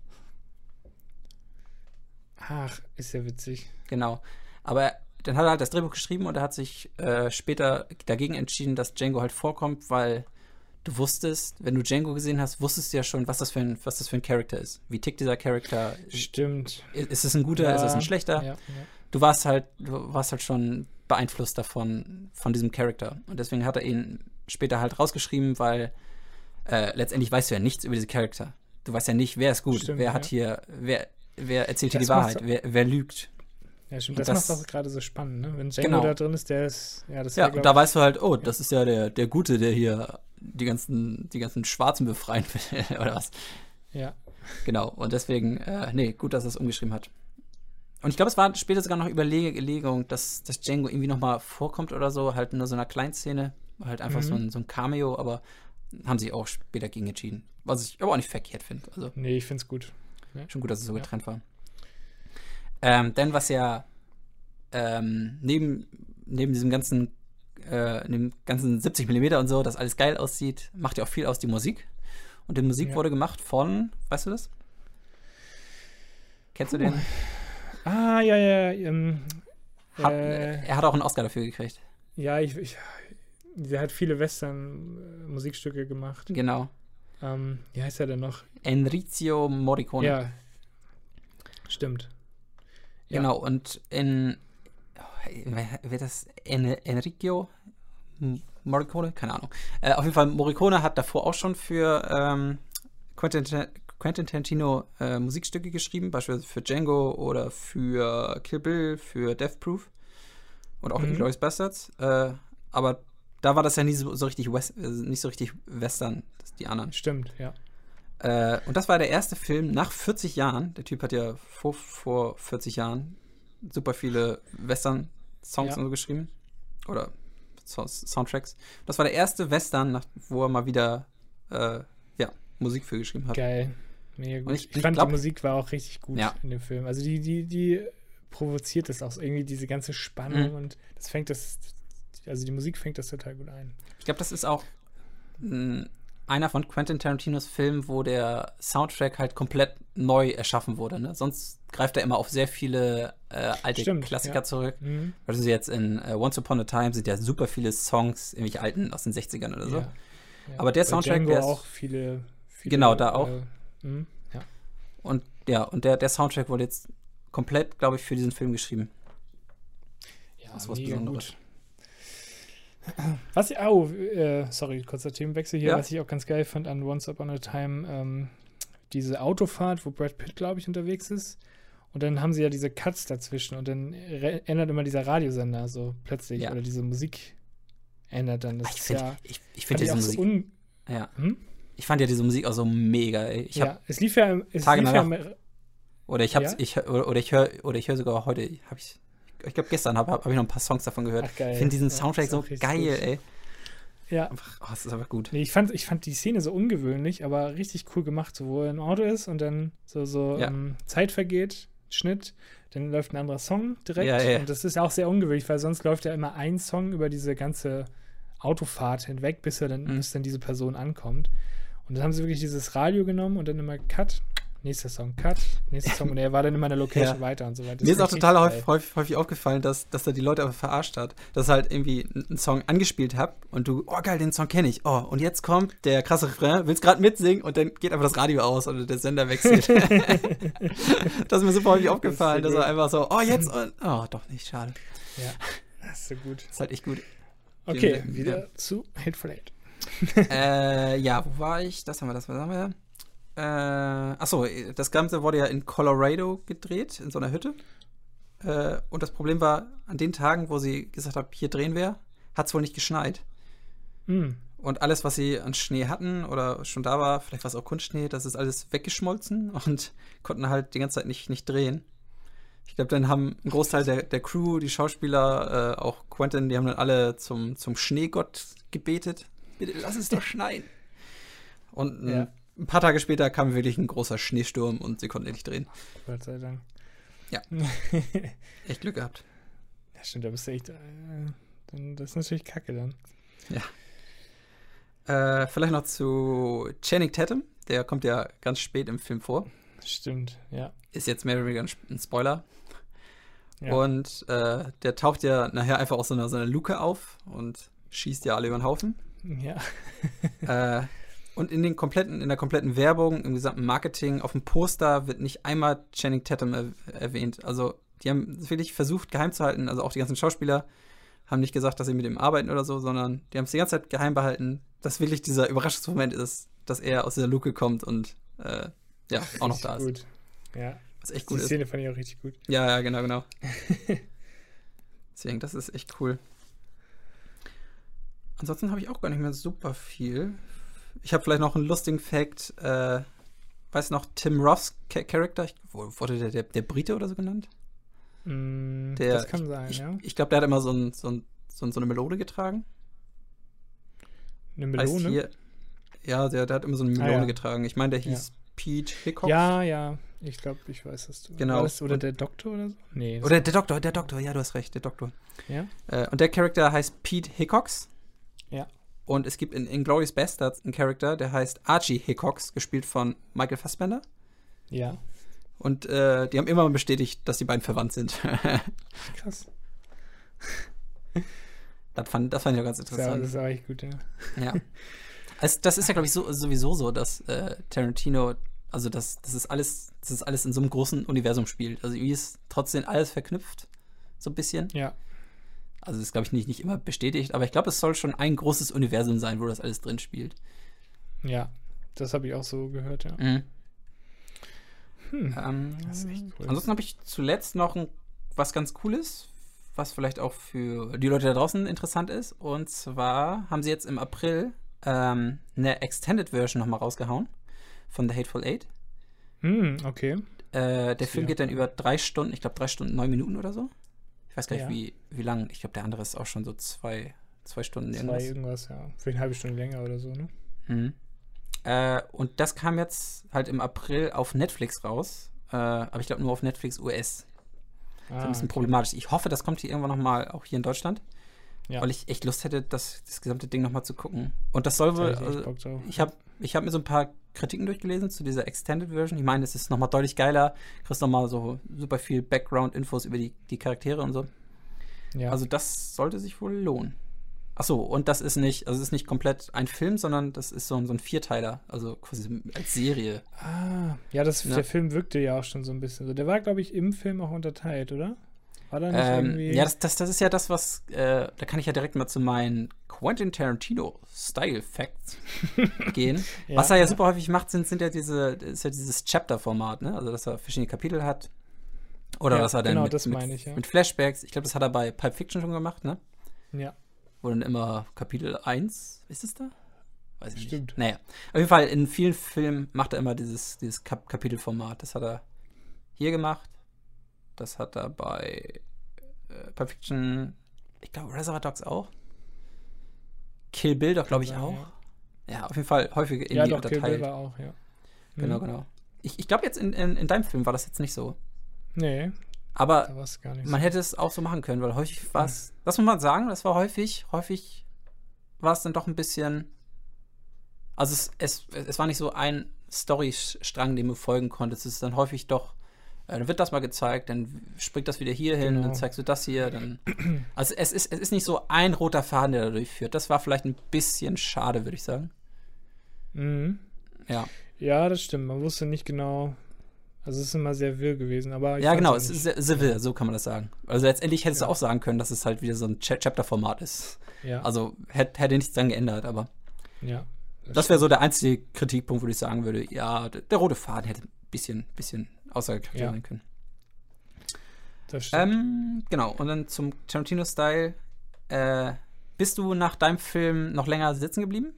Ach, ist ja witzig. Genau. Aber dann hat er halt das Drehbuch geschrieben und er hat sich äh, später dagegen entschieden, dass Django halt vorkommt, weil du wusstest, wenn du Django gesehen hast, wusstest du ja schon, was das für ein, was das für ein Charakter ist. Wie tickt dieser Charakter? Stimmt. Ist es ein guter, Ja. ist es ein schlechter? Ja, ja. Du warst halt, du warst halt schon beeinflusst davon, von diesem Charakter. Und deswegen hat er ihn später halt rausgeschrieben, weil äh, letztendlich weißt du ja nichts über diese Charakter. Du weißt ja nicht, wer ist gut, Stimmt, wer hat hier, wer, wer erzählt hier die Wahrheit, wer, wer lügt. Ja, stimmt. Das, das- macht auch gerade so spannend, ne? Wenn Django Genau. da drin ist, der ist. Ja, das Ja, und da weißt du halt, oh, das ist ja der, der Gute, der hier die ganzen, die ganzen Schwarzen befreien will, oder was. Ja. Genau, und deswegen, äh, nee, gut, dass er es umgeschrieben hat. Und ich glaube, es war später sogar noch Überlegung, dass, dass Django irgendwie nochmal vorkommt oder so, halt nur so einer Kleinszene, halt einfach Mhm. so, ein, so ein Cameo, aber haben sie auch später gegen entschieden. Was ich aber auch nicht verkehrt finde. Also Nee, ich find's gut. schon gut, dass es so Ja. getrennt war. Ähm, denn was ja ähm, neben, neben diesem ganzen, äh, dem ganzen 70 mm und so, das alles geil aussieht, macht ja auch viel aus die Musik. Und die Musik Ja. wurde gemacht von, weißt du das? Kennst du den? Ah, ja, ja. Ähm, Hat, äh, er hat auch einen Oscar dafür gekriegt. ja, ich, ich. Der hat viele Western-Musikstücke gemacht. Genau. Ähm, wie heißt er denn noch? Enrico Morricone. Ja. Stimmt. Ja. Genau, und in. Oh, wer- wird das en, Enrico Morricone? Keine Ahnung. Äh, auf jeden Fall, Morricone hat davor auch schon für ähm, Quentin, Quentin Tarantino äh, Musikstücke geschrieben, beispielsweise für Django oder für Kill Bill, für Death Proof und auch Mhm. Inglourious Bastards. Äh, aber da war das ja nie so, so richtig West, äh, nicht so richtig Western, das die anderen. Stimmt, ja. Äh, und das war der erste Film nach 40 Jahren. Der Typ hat ja vor, vor 40 Jahren super viele Western-Songs Ja. und so geschrieben. Oder so Soundtracks. Das war der erste Western, nach, wo er mal wieder äh, ja, Musik für geschrieben hat. Geil. mega gut. ich- Ich, ich fand, glaub- die Musik war auch richtig gut Ja. in dem Film. Also die, die, die provoziert das auch so irgendwie, diese ganze Spannung Mhm. und das fängt das, also die Musik fängt das total gut ein. Ich glaube, das ist auch mh, einer von Quentin Tarantinos Filmen, wo der Soundtrack halt komplett neu erschaffen wurde. Ne? Sonst greift er immer auf sehr viele äh, alte Stimmt, Klassiker ja. zurück. Mhm. Also jetzt in äh, Once Upon a Time sind ja super viele Songs, irgendwelche alten aus den 60ern oder so. Ja. Ja. Aber der Bei Soundtrack, Django der ist- auch viele, viele Genau, da auch. Äh, mhm. ja. Und ja, und der, der Soundtrack wurde jetzt komplett, glaube ich, für diesen Film geschrieben. Ja, Das ist was Besonderes. gut. Was ich, oh, äh, sorry, kurzer Themenwechsel hier, Ja. was ich auch ganz geil fand an Once Upon a Time, ähm, diese Autofahrt, wo Brad Pitt, glaube ich, unterwegs ist. Und dann haben sie ja diese Cuts dazwischen und dann ändert immer dieser Radiosender so plötzlich Ja. oder diese Musik ändert dann. Das Ah, ich finde ja, ich, ich fand find diese Musik. so ja. hm? Ich fand ja diese Musik auch so mega. Ich hab, ja, es lief ja, es Tage lief ja, Oder ich hab's, Ja? ich oder ich höre oder ich höre sogar heute, habe ich ich glaube gestern habe hab, ich noch ein paar Songs davon gehört. Ach, geil. Ich finde diesen Ja, Soundtrack ist so geil, gut. ey. ja, Einfach, oh, es ist einfach gut. Nee, ich fand, ich fand die Szene so ungewöhnlich, aber richtig cool gemacht, so wo er im Auto ist und dann so, so Ja. ähm, Zeit vergeht, Schnitt, dann läuft ein anderer Song direkt. Ja, ja. Und das ist auch sehr ungewöhnlich, weil sonst läuft ja immer ein Song über diese ganze Autofahrt hinweg, bis er dann, Mhm. bis dann diese Person ankommt. Und dann haben sie wirklich dieses Radio genommen und dann immer Cut, nächster Song, Cut, nächster Song. Und er war dann immer in der Location Ja. weiter und so weiter. Das Mir ist auch total häufig, häufig, häufig aufgefallen, dass, dass er die Leute aber verarscht hat. Dass er halt irgendwie einen Song angespielt hat und du, oh geil, den Song kenne ich. Oh, und jetzt kommt der krasse Refrain, willst gerade mitsingen und dann geht einfach das Radio aus oder der Sender wechselt. das ist mir super häufig aufgefallen, so dass er einfach so, oh jetzt und, oh doch nicht, schade. Ja, das ist so gut. Das ist halt echt gut. Okay, Ja. wieder zu Hateful Eight. äh, ja, wo war ich? Das haben wir, das haben wir. Äh, achso, das Ganze wurde ja in Colorado gedreht, in so einer Hütte. Äh, und das Problem war, an den Tagen, wo sie gesagt haben, hier drehen wir, hat es wohl nicht geschneit. Mm. Und alles, was sie an Schnee hatten oder schon da war, vielleicht war es auch Kunstschnee, das ist alles weggeschmolzen und konnten halt die ganze Zeit nicht, nicht drehen. Ich glaube, dann haben ein Großteil der, der Crew, die Schauspieler, äh, auch Quentin, die haben dann alle zum, zum Schneegott gebetet. Bitte lass es doch schneien. Und ein, Ja. Ein paar Tage später kam wirklich ein großer Schneesturm und sie konnten endlich drehen. Gott sei Dank. Ja. Echt Glück gehabt. Ja, stimmt, da bist du echt. Äh, dann, das ist natürlich kacke dann. Äh, vielleicht noch zu Channing Tatum. Der kommt ja ganz spät im Film vor. Stimmt, ja. Ist jetzt mehr oder weniger ein ein Spoiler. ja. Und äh, der taucht ja nachher einfach aus so einer, so einer Luke auf und schießt ja alle über den Haufen. ja. äh, und in den kompletten, in der kompletten Werbung, im gesamten Marketing, auf dem Poster wird nicht einmal Channing Tatum er erwähnt. Also die haben es wirklich versucht geheim zu halten. Also auch die ganzen Schauspieler haben nicht gesagt, dass sie mit ihm arbeiten oder so, sondern die haben es die ganze Zeit geheim behalten, dass wirklich dieser Überraschungsmoment ist, dass er aus dieser Luke kommt und äh, ja, auch noch da ist. Gut. Ja, Was echt die gut ist. Szene fand ich auch richtig gut. Ja, ja, genau, genau. Deswegen, das ist echt cool. Ansonsten habe ich auch gar nicht mehr super viel. Ich habe vielleicht noch einen lustigen Fact. Äh, weißt du noch, Tim Roths Cha- Charakter? Wurde der, der, der Brite oder so genannt? Mm, Der- das kann sein, Ich, ja. ich glaube, der hat immer so, ein, so, ein, so, ein, so eine Melode getragen. Eine Melone. hier, ja, der, der hat immer so eine Ah, Melone ja. getragen. Ich meine, der hieß Pete Hickok. Ja, ja. Ich glaube, ich weiß das. Genau. War das, oder Und- der Doktor oder so? Nee. Oder der Doktor, der Doktor, ja, du hast recht, der Doktor. ja? Äh, und der Charakter heißt Pete Hickox. Ja. Und es gibt in Inglourious Bastards einen Charakter, der heißt Archie Hickox, gespielt von Michael Fassbender. Ja. Und äh, die haben immer bestätigt, dass die beiden verwandt sind. Krass. das, fand, das fand ich auch ganz ist, ja, interessant. das ist auch echt gut, ja. Ja. Also, das ist ja, glaube ich, so, sowieso so, dass äh, Tarantino, also das, das ist alles, das ist alles in so einem großen Universum spielt. Also irgendwie ist trotzdem alles verknüpft, so ein bisschen. Ja. Also das ist, glaube ich, nicht, nicht immer bestätigt, aber ich glaube, es soll schon ein großes Universum sein, wo das alles drin spielt. Ja. Das habe ich auch so gehört, ja. Mhm. Hm. Ähm, Das ist echt cool. Ansonsten habe ich zuletzt noch ein, was ganz Cooles, was vielleicht auch für die Leute da draußen interessant ist. Und zwar haben sie jetzt im April ähm, eine Extended Version nochmal rausgehauen von The Hateful Eight. Hm, okay. Äh, der Ja. Film geht dann über drei Stunden, ich glaube drei Stunden, neun Minuten oder so. Ich weiß gar nicht, Ja. wie, wie lang. Ich glaube, der andere ist auch schon so zwei, zwei Stunden Zwei irgendwas. irgendwas, ja. Für eine halbe Stunde länger oder so, ne? Mhm. Äh, und das kam jetzt halt im April auf Netflix raus. Äh, aber ich glaube nur auf Netflix US. Das ist ein bisschen okay. problematisch. Ich hoffe, das kommt hier irgendwann nochmal auch hier in Deutschland. Ja. Weil ich echt Lust hätte, das, das gesamte Ding nochmal zu gucken. Und das soll wohl. Also, ich habe ich hab mir so ein paar Kritiken durchgelesen zu dieser Extended Version. Ich meine, es ist nochmal deutlich geiler. Kriegst nochmal so super viel Background-Infos über die, die Charaktere und so. ja. Also das sollte sich wohl lohnen. Achso, und das ist nicht, also es ist nicht komplett ein Film, sondern das ist so ein, so ein Vierteiler, also quasi als Serie. ah, ja, das, Ja. der Film wirkte ja auch schon so ein bisschen so. Der war, glaube ich, im Film auch unterteilt, oder? War da nicht Ähm, irgendwie. ja, das, das, das ist ja das, was, äh, da kann ich ja direkt mal zu meinen Quentin Tarantino Style Facts gehen. Ja, was er ja, ja. super häufig macht, sind, sind ja diese, ist ja dieses Chapter-Format, ne? Also dass er verschiedene Kapitel hat. Oder Ja, dass er dann genau, mit, das mit, meine ich, ja. mit Flashbacks, ich glaube, das hat er bei Pulp Fiction schon gemacht, ne? ja. Wo dann immer Kapitel 1, ist es da? Weiß ich Stimmt. nicht. Naja, auf jeden Fall in vielen Filmen macht er immer dieses, dieses Kap Kapitelformat. Das hat er hier gemacht. Das hat er bei äh, Pulp Fiction, ich glaube Reservoir Dogs auch. Kill Bill doch, glaube ich, auch. ja. Ja. auf jeden Fall häufig in Ja, doch, Kill Bill unterteilt. war auch, ja. Genau, Mhm. genau. Ich, ich glaube, jetzt in, in, in deinem Film war das jetzt nicht so. Nee, Aber man hätte es auch so machen können, weil häufig war es, das muss man sagen, das war häufig, häufig war es dann doch ein bisschen, also es, es, es war nicht so ein Storystrang, dem du folgen konntest, es ist dann häufig doch, dann wird das mal gezeigt, dann springt das wieder hier hin, Genau. dann zeigst du das hier, dann, also es ist, es ist nicht so ein roter Faden, der da durchführt, das war vielleicht ein bisschen schade, würde ich sagen. Mhm. Ja, Ja, das stimmt. Man wusste nicht genau. Also es ist immer sehr wirr gewesen, aber ja genau, es ist sehr- severe, so kann man das sagen. Also letztendlich hättest Ja. du auch sagen können, dass es halt wieder so ein Cha- Chapter-Format ist. ja, Also hätte, hätte nichts dran geändert, aber ja. das wäre so der einzige Kritikpunkt, wo ich sagen würde, ja, der, der rote Faden hätte bisschen, bisschen aussagekräftiger Ja. sein können. Das stimmt. Ähm, genau, und dann zum Tarantino-Style. Äh, bist du nach deinem Film noch länger sitzen geblieben?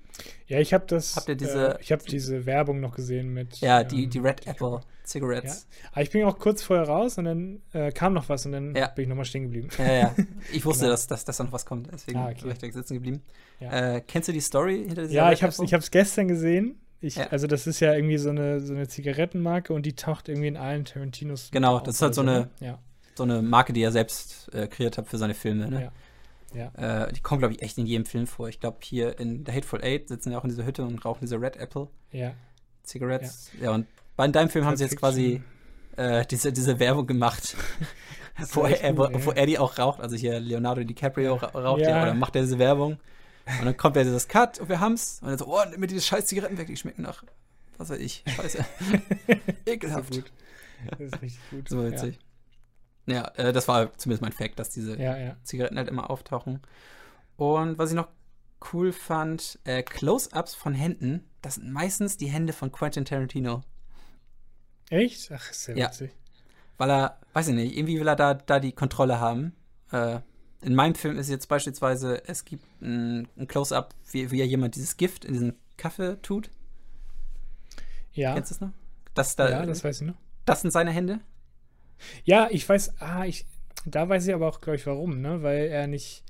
ja, ich habe das. habt ihr diese- äh, ich habe diese Werbung noch gesehen mit. Ja, die, ähm, die Red Apple Cigarettes. Aber ich bin auch kurz vorher raus und dann äh, kam noch was und dann Ja. bin ich nochmal stehen geblieben. Ja, ja. Ich wusste, Genau. dass, dass, dass da noch was kommt, deswegen Ah, okay. war ich direkt sitzen geblieben. Ja. Äh, kennst du die Story hinter dieser Ja, Red ich habe es gestern gesehen. Ich, Ja. Also das ist ja irgendwie so eine, so eine Zigarettenmarke und die taucht irgendwie in allen Tarantinos. Genau, auf das ist halt so eine- ne? Ja, so eine Marke, die er selbst äh, kreiert hat für seine Filme. Ne? ja. Äh, die kommen, glaube ich, echt in jedem Film vor. Ich glaube, hier in The Hateful Eight sitzen ja auch in dieser Hütte und rauchen diese Red Apple ja. Cigarettes. Ja, und bei deinem Film haben sie jetzt quasi äh, diese, diese Werbung gemacht, wo, er, wo, wo er die auch raucht. Also hier Leonardo DiCaprio ra- raucht Ja. ja, oder macht er diese Werbung. Und dann kommt er dieses Cut und wir haben's. Und dann so, oh, nimm mir diese scheiß Zigaretten weg, die schmecken nach, was weiß ich, scheiße. Ekelhaft. So gut. Das ist richtig gut. So witzig. Ja, äh, das war zumindest mein Fact, dass diese Ja, ja. ja. Zigaretten halt immer auftauchen. Und was ich noch cool fand, äh, Close-Ups von Händen, das sind meistens die Hände von Quentin Tarantino. Echt? Ach, ist ja Ja. witzig. Weil er, weiß ich nicht, irgendwie will er da, da die Kontrolle haben. Äh, in meinem Film ist jetzt beispielsweise, es gibt ein, ein Close-Up, wie, wie ja jemand dieses Gift in diesen Kaffee tut. Ja. Kennst du das noch? Das, da, ja, das weiß ich noch. das sind seine Hände? Ja, ich weiß, ah, ich, da weiß ich aber auch, glaube ich, warum, ne? Weil er nicht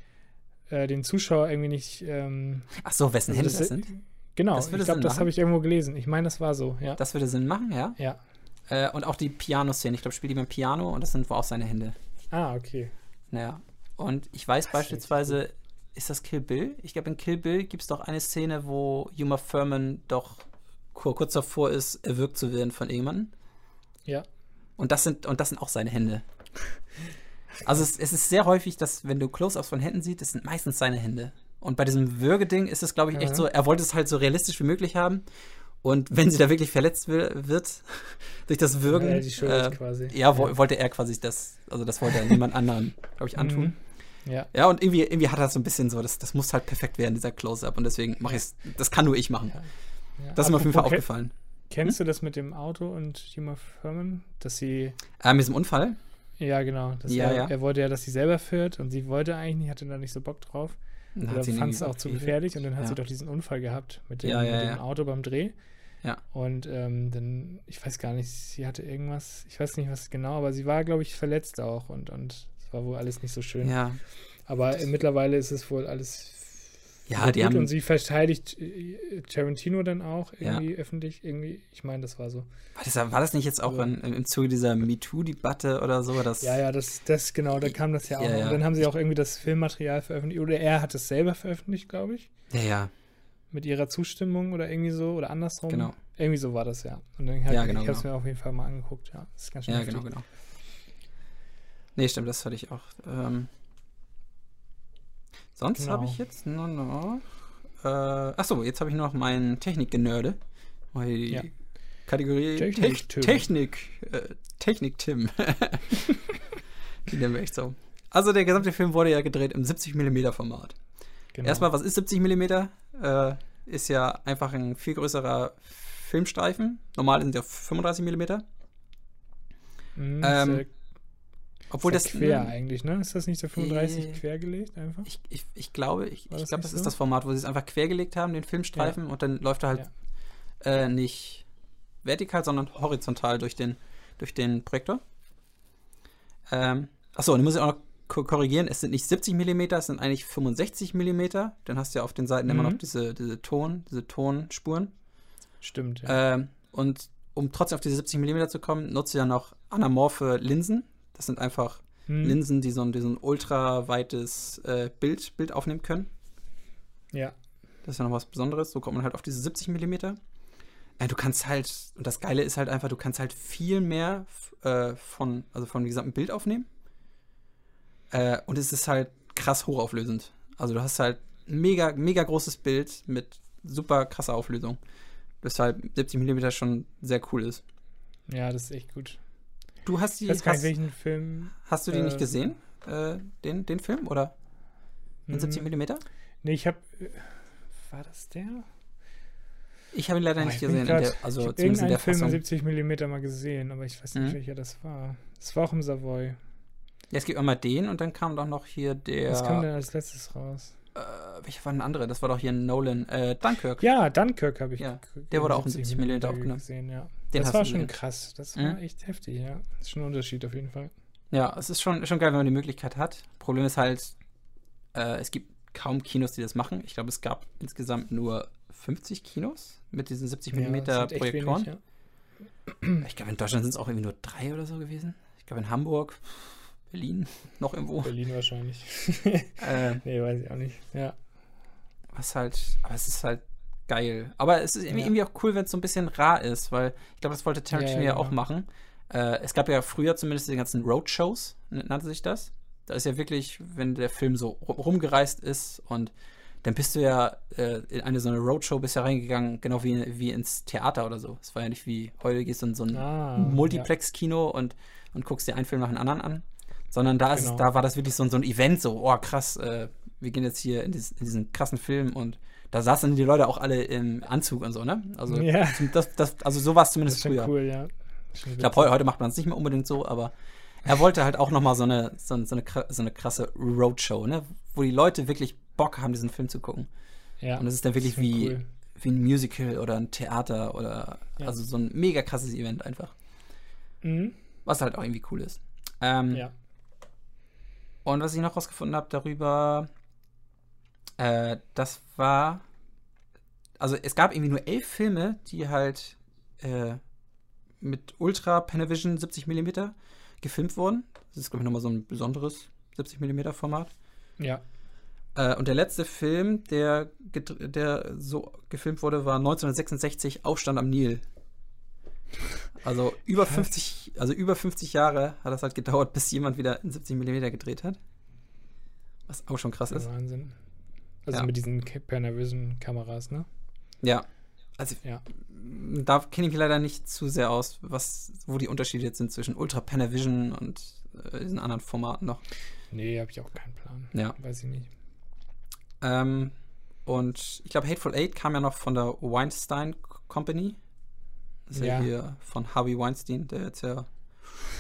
äh, den Zuschauer irgendwie nicht. Ähm, Ach so, wessen also Hände das- das sind? Genau, Das würde ich glaube, das habe ich irgendwo gelesen. Ich meine, das war so, ja. Das würde Sinn machen, ja. ja. Äh, und auch die Piano-Szene. Ich glaube, spielt die beim Piano und das sind wohl auch seine Hände. Ah, okay. Naja. Und ich weiß ist beispielsweise, ist das Kill Bill? Ich glaube, in Kill Bill gibt es doch eine Szene, wo Uma Thurman doch kur- kurz davor ist, erwürgt zu werden von jemandem. Ja. Und das sind, und das sind auch seine Hände. Also es, es ist sehr häufig, dass, wenn du Close-Ups von Händen siehst, das sind meistens seine Hände. Und bei diesem Würgeding ist es, glaube ich, echt Mhm. so, er wollte es halt so realistisch wie möglich haben. Und wenn sie da wirklich verletzt wird durch das Würgen, Ja, die äh, quasi. ja, wo, wollte er quasi das, also das wollte er niemand anderen, glaube ich, antun. Mhm. Ja. Ja, und irgendwie, irgendwie hat er so ein bisschen so, das, das muss halt perfekt werden, dieser Close-Up. Und deswegen mache ich es, das kann nur ich machen. Ja. Ja. Das ist mir auf jeden Fall aufgefallen. Kennst du das mit dem Auto und Uma Thurman? Dass sie, Äh, mit diesem Unfall? ja genau, Ja, er, ja. er wollte ja, dass sie selber fährt und sie wollte eigentlich nicht, hatte da nicht so Bock drauf. Dann Oder fand es auch zu gefährlich und dann hat Ja. sie doch diesen Unfall gehabt mit dem, Ja, ja, mit dem. Auto beim Dreh. Ja. Und ähm, dann, ich weiß gar nicht, sie hatte irgendwas, ich weiß nicht was genau, aber sie war, glaube ich, verletzt auch und und war wohl alles nicht so schön. Ja. Aber äh, mittlerweile ist es wohl alles Ja, die gut. haben. Und sie verteidigt äh, Tarantino dann auch irgendwie öffentlich. Irgendwie, ich meine, das war so. war, das, war das nicht jetzt auch Also- in, im Zuge dieser MeToo-Debatte oder so? Dass, Ja, ja, das, das genau, da kam das ja auch. Ja, ja. Und dann haben sie auch irgendwie das Filmmaterial veröffentlicht. Oder er hat es selber veröffentlicht, glaube ich. Ja, ja, Mit ihrer Zustimmung oder irgendwie so. Oder andersrum. genau. Irgendwie so war das, ja. Und dann halt, Ja, genau, ich habe es genau. mir auf jeden Fall mal angeguckt, ja. Das ist ganz schön Ja, heftig. genau, genau. Nee, stimmt, das hatte ich auch. Ähm, sonst Genau. habe ich jetzt nur noch. Äh, achso, jetzt habe ich noch meinen Technik-Genörde. Die Ja. Kategorie Technik, Tech- Tim. Technik, äh, Technik-Tim. die nennen wir echt so. Also, der gesamte Film wurde ja gedreht im 70mm Format. Genau. Erstmal, was ist 70 mm? Äh, ist ja einfach ein viel größerer Filmstreifen. Normal sind ja 35 mm. Mhm, ähm, Obwohl sehr das quer eigentlich, ne? Ist das nicht der 35 Äh, quergelegt einfach? Ich, ich, ich glaube, ich, ich das glaube, das so? ist das Format, wo sie es einfach quergelegt haben, den Filmstreifen, und dann läuft er halt äh, nicht vertikal, sondern horizontal durch den, durch den Projektor. Ähm, achso, und dann muss ich auch noch ko- korrigieren, es sind nicht 70 mm, es sind eigentlich 65 mm. Dann hast du ja auf den Seiten immer Mhm. noch diese, diese Ton, diese Tonspuren. Stimmt, ja. Ähm, und um trotzdem auf diese 70 mm zu kommen, nutzt du ja noch anamorphe Linsen. Das sind einfach Hm, Linsen, die so ein, die so ein ultra weites äh, Bild, Bild aufnehmen können. Ja, Das ist ja noch was Besonderes. So kommt man halt auf diese 70 mm. Äh, du kannst halt, und das Geile ist halt einfach, du kannst halt viel mehr äh, von, also von dem gesamten Bild aufnehmen. Äh, und es ist halt krass hochauflösend. Also du hast halt ein mega, mega großes Bild mit super krasser Auflösung. Weshalb 70 mm schon sehr cool ist. ja, das ist echt gut. Du hast die, Ich weiß gar nicht, welchen Film. hast du die nicht äh, gesehen? Äh, den, den Film? Oder in hm, 70 mm? Nee, ich habe. War das der? Ich habe ihn leider Oh, nicht ich gesehen. Grad- der, ich also habe in irgendeinen der Film in Fassung. 70 mm mal gesehen, aber ich weiß nicht, Mhm. welcher das war. Das war auch im Savoy. Ja, es gibt einmal den und dann kam doch noch hier der. Was kam denn als letztes raus? Äh, welcher war denn der andere? Das war doch hier Nolan. Äh, Dunkirk. Ja, Dunkirk habe ich. Ja, der wurde auch in 70 70 mm mm aufgenommen. gesehen, ja. Den das war schon gesehen. krass. Das Mhm. war echt heftig, ja. Das ist schon ein Unterschied auf jeden Fall. Ja, es ist schon, schon geil, wenn man die Möglichkeit hat. Problem ist halt, äh, es gibt kaum Kinos, die das machen. Ich glaube, es gab insgesamt nur 50 Kinos mit diesen 70 mm ja, Projektoren. wenig, ja. Ich glaube, in Deutschland sind es auch irgendwie nur drei oder so gewesen. Ich glaube, in Hamburg, Berlin, noch irgendwo. Berlin wahrscheinlich. äh, nee, weiß ich auch nicht. Ja. was halt, aber es ist halt geil. Aber es ist irgendwie, Ja. irgendwie auch cool, wenn es so ein bisschen rar ist, weil ich glaube, das wollte Tarantino Ja, ja, ja, auch genau. machen. Äh, es gab ja früher zumindest die ganzen Roadshows, n- nannte sich das. Da ist ja wirklich, wenn der Film so ru- rumgereist ist und dann bist du ja äh, in eine so eine Roadshow bist ja reingegangen, genau wie, wie ins Theater oder so. Es war ja nicht wie heute gehst du in so ein Ah, Multiplex-Kino und, und guckst dir einen Film nach dem anderen an. Sondern da, ist, Genau. da war das wirklich so, ein- so ein Event, so, oh krass, äh, wir gehen jetzt hier in, dies, in diesen krassen Film und da saßen die Leute auch alle im Anzug und so, ne? Also, Ja. das, das, also so war es Das zumindest ist schon früher. cool, ja. Ich glaube, heute macht man es nicht mehr unbedingt so, aber er wollte halt auch nochmal so eine, so, eine, so eine krasse Roadshow, ne? Wo die Leute wirklich Bock haben, diesen Film zu gucken. Ja, Und das ist dann wirklich wie, cool. wie ein Musical oder ein Theater oder Ja. also so ein mega krasses Event einfach. Mhm. Was halt auch irgendwie cool ist. Ähm, Ja. Und was ich noch rausgefunden habe darüber, äh, das war, also es gab irgendwie nur elf Filme, die halt äh, mit Ultra Panavision 70 mm gefilmt wurden. Das ist, glaube ich, nochmal so ein besonderes 70 mm Format. Ja. Äh, und der letzte Film, der, der so gefilmt wurde, war 1966 Aufstand am Nil. Also über Krass. 50, also über 50 Jahre hat das halt gedauert, bis jemand wieder in 70 mm gedreht hat. Was auch schon krass ist. Wahnsinn. Also Ja. mit diesen Panavision-Kameras, ne? Ja. Also Ja. da kenne ich leider nicht zu sehr aus, was, wo die Unterschiede jetzt sind zwischen Ultra Panavision und äh, diesen anderen Formaten noch. Nee, habe ich auch keinen Plan. Ja. Weiß ich nicht. Ähm, und ich glaube, Hateful Eight kam ja noch von der Weinstein Company. Das ist ja. Hier von Harvey Weinstein, der jetzt ja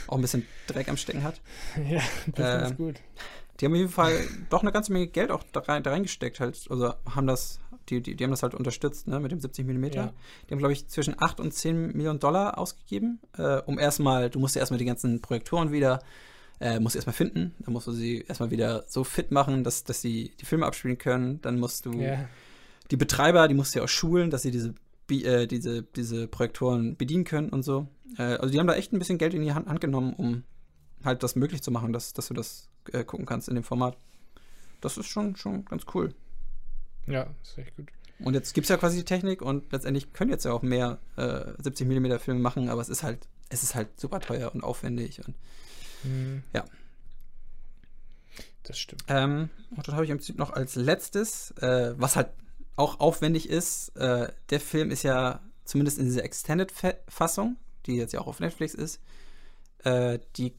auch ein bisschen Dreck am Stecken hat. ja, das ist Ähm, gut. Die haben auf jeden Fall doch eine ganze Menge Geld auch da, rein, da reingesteckt halt. Also haben das, die, die, die haben das halt unterstützt, ne, mit dem 70 mm. Ja. Die haben, glaube ich, zwischen 8 und 10 Millionen Dollar ausgegeben, äh, um erstmal, du musst ja erstmal die ganzen Projektoren wieder Äh, musst du erstmal finden, dann musst du sie erstmal wieder so fit machen, dass, dass sie die Filme abspielen können. Dann musst du Ja. die Betreiber, die musst du ja auch schulen, dass sie diese, äh, diese, diese Projektoren bedienen können und so. Äh, also die haben da echt ein bisschen Geld in die Hand, Hand genommen, um halt das möglich zu machen, dass, dass du das äh, gucken kannst in dem Format. Das ist schon, schon ganz cool. Ja, ist echt gut. Und jetzt gibt es ja quasi die Technik und letztendlich können jetzt ja auch mehr äh, 70 mm Filme machen, aber es ist halt, es ist halt super teuer und aufwendig. Und, Hm. Ja. Das stimmt. ähm, und dann habe ich im Prinzip noch als letztes, äh, was halt auch aufwendig ist, äh, der Film ist ja zumindest in dieser Extended-Fassung, die jetzt ja auch auf Netflix ist, äh, die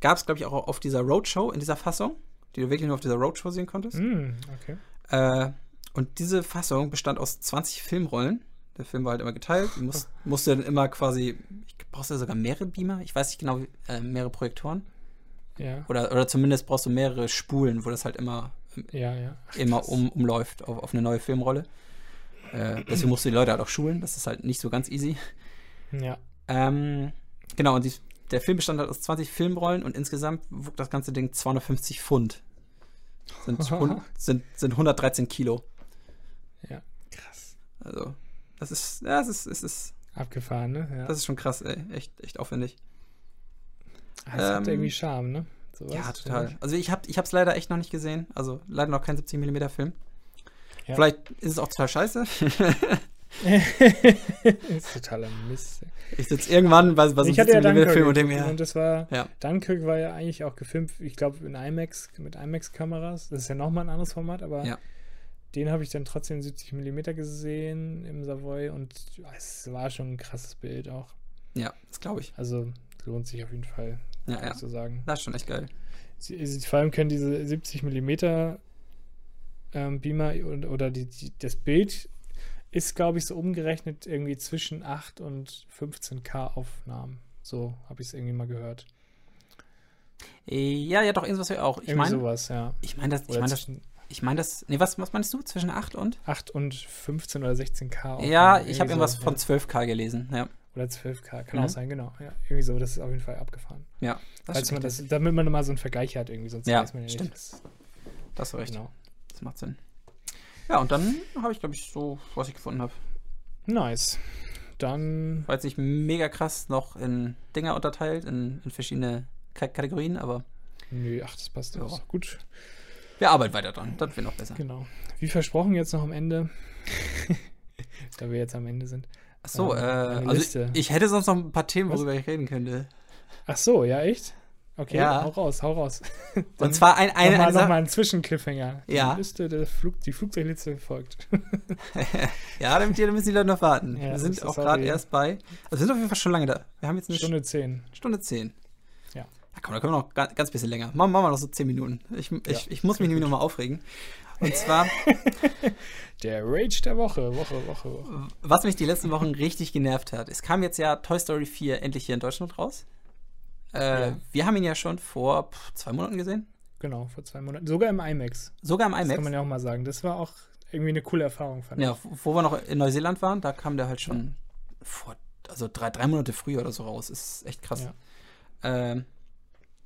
gab es, glaube ich, auch auf dieser Roadshow, in dieser Fassung, die du wirklich nur auf dieser Roadshow sehen konntest. Hm, okay. Äh, und diese Fassung bestand aus 20 Filmrollen. Der Film war halt immer geteilt. Du musst, musste dann immer quasi, ich brauchst du sogar mehrere Beamer? Ich weiß nicht genau, wie- äh, mehrere Projektoren. Ja. Oder, oder zumindest brauchst du mehrere Spulen, wo das halt immer, Ja, ja. Immer um, umläuft auf, auf eine neue Filmrolle. Äh, deswegen musst du die Leute halt auch schulen. Das ist halt nicht so ganz easy. Ja. Ähm, genau, und die, der Film bestand halt aus 20 Filmrollen und insgesamt wog das ganze Ding 250 Pfund. Sind, sind, sind 113 Kilo. Ja. Krass. Also, das ist, ja, es ist, es ist, Abgefahren, ne? Ja. das ist schon krass, ey. Echt, echt aufwendig. Ah, das hat ähm, irgendwie Charme, ne? Sowas, ja, total. ich. Also, ich hab, ich hab's leider echt noch nicht gesehen. Also, leider noch kein 70 mm Film. Ja. Vielleicht ist es auch total scheiße. ist totaler Mist. Ich sitze irgendwann bei, bei so einem ich hatte ja 70 Dunkirk Film und denke mir, und das war, Ja. Dunkirk war ja eigentlich auch gefilmt, ich glaube in IMAX, mit IMAX-Kameras. Das ist ja nochmal ein anderes Format, aber Ja. den habe ich dann trotzdem 70 mm gesehen im Savoy und ja, es war schon ein krasses Bild auch. ja, das glaube ich. Also lohnt sich auf jeden Fall, Ja, ja. zu sagen. Das ist schon echt geil. Sie, sie, vor allem können diese 70 mm ähm, Beamer und, oder die, die, das Bild ist, glaube ich, so umgerechnet irgendwie zwischen 8 und 15K Aufnahmen. So habe ich es irgendwie mal gehört. Ja, ja, doch, irgendwas wir auch. Ich Irgendwie meine, sowas, ja. ich meine das, ich meine das, ich meine das, nee, was, was meinst du? Zwischen 8 und? 8 und 15 oder 16K Aufnahmen. Ja, ich habe irgendwas so, von ja. 12K gelesen, ja. Oder 12K, kann Mhm. auch sein, genau. Ja, irgendwie so, das ist auf jeden Fall abgefahren. Ja, das Falls man das, damit man mal so einen Vergleich hat, irgendwie, sonst Ja, weiß man ja stimmt. nicht. Das du recht. Genau. Das macht Sinn. Ja, und dann habe ich, glaube ich, so, was ich gefunden habe. Nice. Dann War jetzt nicht mega krass noch in Dinger unterteilt, in, in verschiedene Ka Kategorien, aber Nö, ach, das passt Ja. auch. Gut, wir arbeiten weiter dran. Das wird noch besser. genau. Wie versprochen, jetzt noch am Ende. da wir jetzt am Ende sind. Ach so, Ähm, äh, also Liste. ich hätte sonst noch ein paar Themen, Was? worüber ich reden könnte. Ach so, ja, echt? Okay, Ja. hau raus, hau raus. Und zwar ein, eine, nochmal, eine Sache. nochmal ein Zwischencliffhanger. Ja. Die Liste der Flug, die Flugzeugliste folgt. ja, damit die, müssen die Leute noch warten. Ja, wir sind auch gerade erst bei. Also wir sind auf jeden Fall schon lange da. Wir haben jetzt eine Stunde 10. Stunde 10. Ja. Ja, komm, da können wir noch ganz, ganz bisschen länger. Machen, machen wir noch so 10 Minuten. Ich, ich, ich muss mich nämlich nochmal aufregen. Und zwar, Der Rage der Woche, Woche, Woche, Woche. was mich die letzten Wochen richtig genervt hat. Es kam jetzt ja Toy Story 4 endlich hier in Deutschland raus. Äh, Ja. Wir haben ihn ja schon vor zwei Monaten gesehen. Genau, vor zwei Monaten. Sogar im IMAX. Sogar im Das kann IMAX. man ja auch mal sagen. Das war auch irgendwie eine coole Erfahrung, fand Ja, wo wir noch in Neuseeland waren, da kam der halt schon vor, also drei, drei Monate früher oder so raus. Ist echt krass. Ja. Ähm,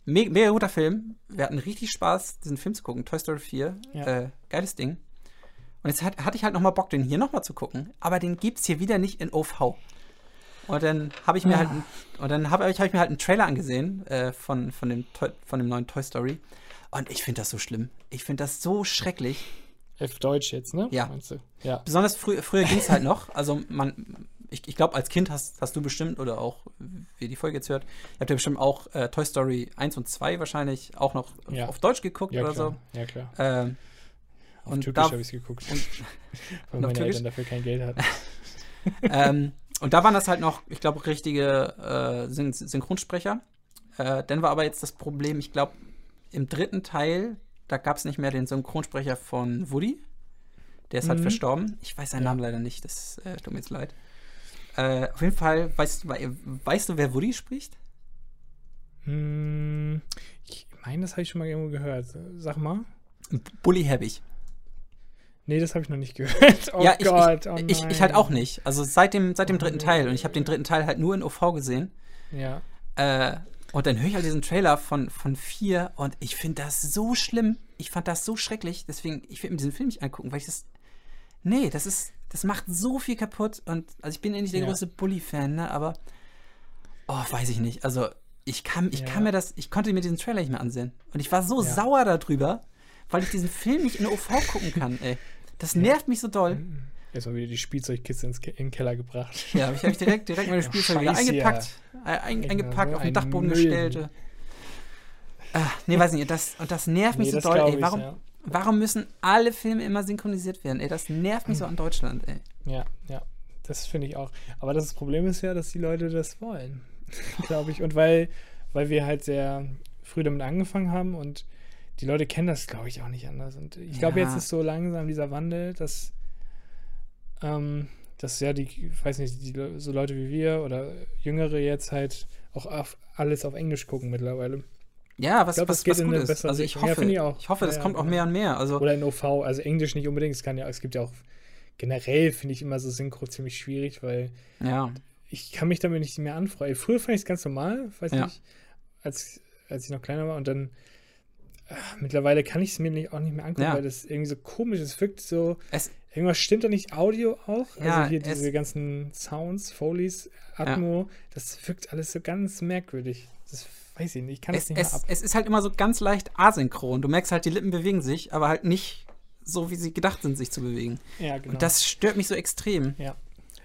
me mega guter Film. Wir hatten richtig Spaß, diesen Film zu gucken. Toy Story 4. Ja. Äh, geiles Ding. Und jetzt hat, hatte ich halt noch mal Bock, den hier noch mal zu gucken. Aber den gibt's hier wieder nicht in OV. Und dann habe ich mir halt, Ah. und dann habe hab ich mir halt einen Trailer angesehen äh, von, von, dem von dem neuen Toy Story. Und ich finde das so schlimm. Ich finde das so schrecklich. Auf Deutsch jetzt, ne? Ja. Ja. Besonders frü früher ging es halt noch. Also man, ich, ich glaube, als Kind hast, hast du bestimmt, oder auch, wie die Folge jetzt hört, ihr habt ja bestimmt auch äh, Toy Story 1 und 2 wahrscheinlich auch noch Ja. auf Deutsch geguckt Ja, oder klar. Ja, klar. so. Ähm, Auf und Türkisch habe ich es geguckt. und- weil meine Türkisch? Eltern dafür kein Geld hatten. ähm, und da waren das halt noch, ich glaube, richtige äh, Syn Synchronsprecher. Äh, dann war aber jetzt das Problem, ich glaube, im dritten Teil, da gab es nicht mehr den Synchronsprecher von Woody. Der ist halt Mhm. verstorben. Ich weiß seinen Ja. Namen leider nicht, das äh, tut mir jetzt leid. Äh, auf jeden Fall, weißt, wei- weißt du, wer Woody spricht? Hm, ich meine, das habe ich schon mal irgendwo gehört. Sag mal. Bully Herbig. Nee, das habe ich noch nicht gehört. Oh ja, ich, Gott, ich, oh ich, ich halt auch nicht. Also seit dem, seit dem Oh dritten. Teil. Und ich habe den dritten Teil halt nur in OV gesehen. Ja. Äh, Und dann höre ich halt diesen Trailer von, von vier und ich finde das so schlimm. Ich fand das so schrecklich. Deswegen, ich will mir diesen Film nicht angucken, weil ich das. Nee, das ist. Das macht so viel kaputt. Und also ich bin ja nicht der Ja. größte Bully-Fan, ne? Aber. Oh, weiß ich nicht. Also, ich kann, ich Ja. kann mir das. Ich konnte mir diesen Trailer nicht mehr ansehen. Und ich war so Ja. sauer darüber, weil ich diesen Film nicht in OV gucken kann, ey. Das nervt mich so doll. Erstmal wieder die Spielzeugkiste ins Ke in den Keller gebracht. Ja, habe ich, hab ich direkt, direkt meine Spielzeug wieder eingepackt, äh, ein, eingepackt, auf den Dachboden Müll. gestellt. Ah, nee, weiß nicht, das, und das nervt mich Nee, so doll, ey. ich, Warum, ja. Warum müssen alle Filme immer synchronisiert werden? Ey, das nervt mich so an Deutschland, ey. Ja, ja. Das finde ich auch. Aber das Problem ist ja, dass die Leute das wollen. Glaube ich. Und weil, weil wir halt sehr früh damit angefangen haben und die Leute kennen das, glaube ich, auch nicht anders. Und ich glaube, Ja. jetzt ist so langsam dieser Wandel, dass, ähm, dass ja die, ich weiß nicht, die, so Leute wie wir oder Jüngere jetzt halt auch auf, alles auf Englisch gucken mittlerweile. Ja, was, glaub, das was, geht was in gut ist. Also ich. Ja, hoffe, finde ich ich hoffe, das Ja, kommt auch mehr und mehr. Also, Oder in OV, also Englisch nicht unbedingt. Es kann ja, es gibt ja auch generell finde ich immer so Synchro ziemlich schwierig, weil ja. ich kann mich damit nicht mehr anfreuen. Früher fand ich es ganz normal, weiß Ja. nicht, als, als ich noch kleiner war und dann ah, mittlerweile kann ich es mir nicht, auch nicht mehr angucken, Ja. weil das irgendwie so komisch ist. Es wirkt so, Es, irgendwas stimmt da nicht Audio auch. Ja, also hier es- diese ganzen Sounds, Folies, Atmo, das wirkt alles so ganz merkwürdig. Das weiß ich nicht, ich kann es, das nicht mehr es, ab. es ist halt immer so ganz leicht asynchron. Du merkst halt, die Lippen bewegen sich, aber halt nicht so, wie sie gedacht sind, sich zu bewegen. Ja, genau. Und das stört mich so extrem. Ja.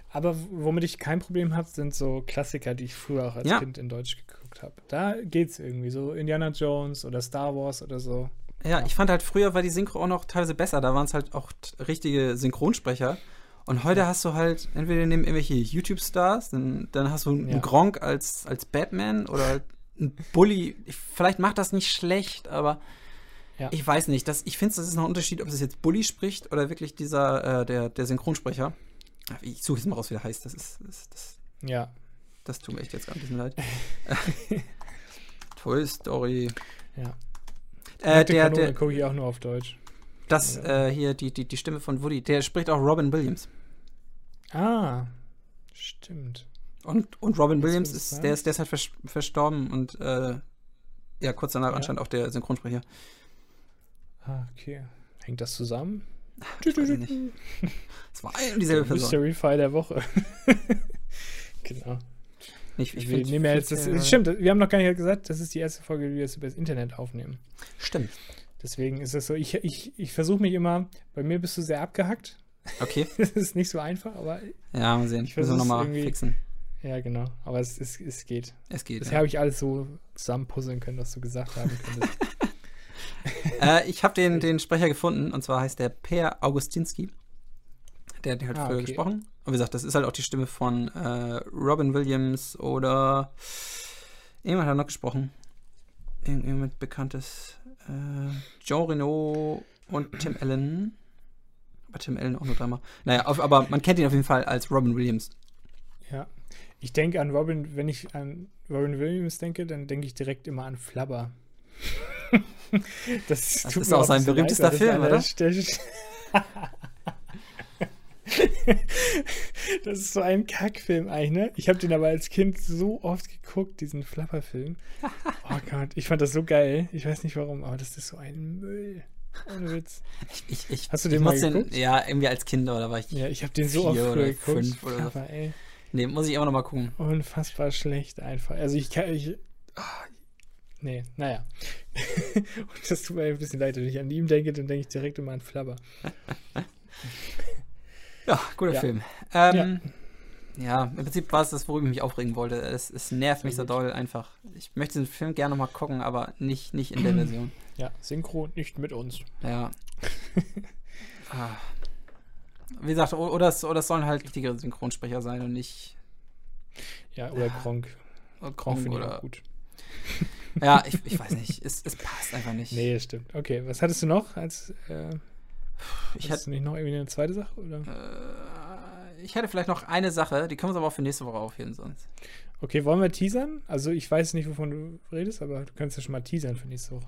Aber womit ich kein Problem habe, sind so Klassiker, die ich früher auch als Ja. Kind in Deutsch geguckt habe. Da geht's irgendwie so Indiana Jones oder Star Wars oder so. Ja, ich fand halt früher war die Synchro auch noch teilweise besser. Da waren es halt auch richtige Synchronsprecher. Und heute hast du halt, entweder nehmen irgendwelche YouTube-Stars, dann, dann hast du einen Ja. Gronk als, als Batman oder einen Bully. Ich, vielleicht macht das nicht schlecht, aber Ja. ich weiß nicht. Das, ich finde, das ist noch ein Unterschied, ob es jetzt Bully spricht oder wirklich dieser, äh, der, der Synchronsprecher. Ich suche jetzt mal raus, wie der heißt. Das ist, das, das, Ja. das tut mir echt jetzt gerade ein bisschen leid. Toy Story. Ja. Äh, der, der, gucke ich auch nur auf Deutsch. Das äh, hier, die, die, die Stimme von Woody, der spricht auch Robin Williams. Ah, stimmt. Und, und Robin Williams ist, der ist, der ist halt vers verstorben und äh, ja, kurz danach Ja. anscheinend auch der Synchronsprecher. Ah, okay. Hängt das zusammen? Ich weiß nicht. Es war ein und dieselbe Person. Mystery File der Woche. genau. Ich, ich wir nehmen ja jetzt, das, äh, stimmt, wir haben noch gar nicht gesagt, das ist die erste Folge, die wir jetzt über das Internet aufnehmen. Stimmt. Deswegen ist es so, ich, ich, ich versuche mich immer, bei mir bist du sehr abgehackt. Okay. Das ist nicht so einfach, aber Ja, mal sehen. Ich versuch's nochmal fixen. Ja, genau. Aber es, es, es geht. Es geht. Bisher Ja. habe ich alles so zusammenpuzzeln können, was du gesagt haben könntest. äh, ich habe den, den Sprecher gefunden und zwar heißt der Per Augustinski. Der hat halt Ah, früher okay. gesprochen. Und wie gesagt, das ist halt auch die Stimme von äh, Robin Williams oder jemand hat noch gesprochen. Irgend- Irgendjemand bekanntes. Äh, Jean Reno und Tim Allen. Aber Tim Allen auch nur dreimal. Naja, auf, aber man kennt ihn auf jeden Fall als Robin Williams. ja. Ich denke an Robin, wenn ich an Robin Williams denke, dann denke ich direkt immer an Flubber. das Das ist auch ein sein bisschen berühmtester leid, Film, oder? das ist so ein Kackfilm eigentlich, ne? Ich habe den aber als Kind so oft geguckt, diesen Flapper-Film. Oh Gott, ich fand das so geil. Ich weiß nicht warum, aber das ist so ein Müll. Ohne Witz. Ich, ich, Hast du ich den mal muss geguckt? ja, irgendwie als Kind oder war ich. Ja, ich habe den so oft früher geguckt. fünf oder so. Flapper, ey. Nee, muss ich immer noch mal gucken. Unfassbar schlecht einfach. Also ich kann. Ich, ah, nee, naja. Und das tut mir ein bisschen leid, wenn ich an ihm denke, dann denke ich direkt immer an Flabber. Ja, guter Ja. Film. Ähm, ja. im Prinzip war es das, worüber ich mich aufregen wollte. Es, es nervt mich so doll einfach. Ich möchte den Film gerne noch mal gucken, aber nicht, nicht in der Version. Ja, Synchro nicht mit uns. Ja. ah. Wie gesagt, oder es, oder es sollen halt richtige Synchronsprecher sein und nicht Ja, oder Gronk finde ich auch oder. gut. Ja, ich, ich weiß nicht. Es, es passt einfach nicht. Nee, das stimmt. Okay, was hattest du noch als. Äh, ich, du nicht noch irgendwie eine zweite Sache? Oder? äh, ich hätte vielleicht noch eine Sache, die können wir uns aber auch für nächste Woche aufheben sonst. Okay, wollen wir teasern? Also, ich weiß nicht, wovon du redest, aber du kannst ja schon mal teasern für nächste Woche.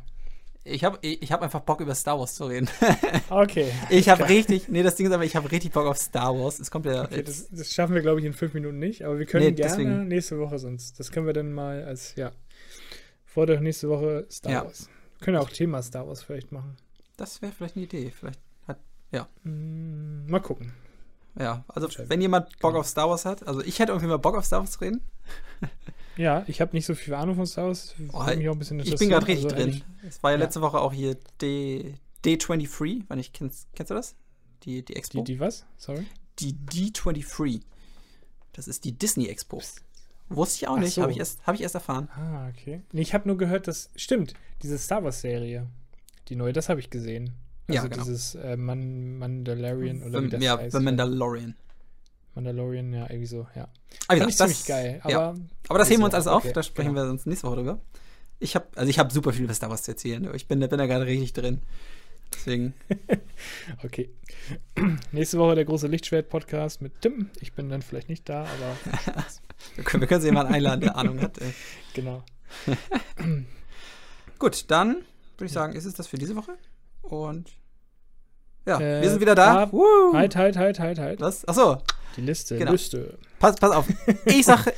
Ich habe ich hab einfach Bock über Star Wars zu reden. Okay. Ich habe richtig, nee, das Ding ist aber, ich habe richtig Bock auf Star Wars. Es kommt ja Okay, das, das schaffen wir, glaube ich, in fünf Minuten nicht, aber wir können Nee, gerne deswegen. nächste Woche sonst. Das können wir dann mal als, ja. Freut euch nächste Woche Star Ja. Wars. Wir können ja auch Thema Star Wars vielleicht machen. Das wäre vielleicht eine Idee. Vielleicht hat, Hm, mal gucken. ja. Also, wenn jemand Bock Genau. auf Star Wars hat, also ich hätte irgendwie mal Bock auf Star Wars zu reden. Ja, ich habe nicht so viel Ahnung von Star Wars. Oh, Ich bin gerade richtig also drin. Es war ja, Ja. letzte Woche auch hier D, D23, wenn ich kennst, kennst du das? Die, die Expo. Die, die was? Sorry? Die D23. Das ist die Disney Expo. Wusste ich auch Ach nicht, so. habe ich, erst- hab ich erst erfahren. Ah, okay. Nee, ich habe nur gehört, dass. Stimmt, diese Star Wars-Serie. Die neue, das habe ich gesehen. Also Ja, genau. dieses äh, Man Mandalorian oder wie The, das ja, heißt. The Mandalorian. Mandalorian, ja, irgendwie so, ja. Aber Fand ich das, ziemlich geil. Aber ja. Aber das heben wir uns alles auf, okay, da sprechen genau. wir uns nächste Woche drüber. Ich habe also ich habe super viel über Star Wars zu erzählen. Ich bin, bin da gerade richtig drin. Deswegen, okay. Nächste Woche der große Lichtschwert-Podcast mit Tim. Ich bin dann vielleicht nicht da, aber wir können, wir können jemanden einladen, der Ahnung hat. Ey. genau. Gut, dann würde ich sagen, ist es das für diese Woche. Und ja, Äh, wir sind wieder da. Woo. Halt, halt, halt, halt, halt. Was? Achso, Die Liste, Genau. Liste. pass, pass auf. Ich sag,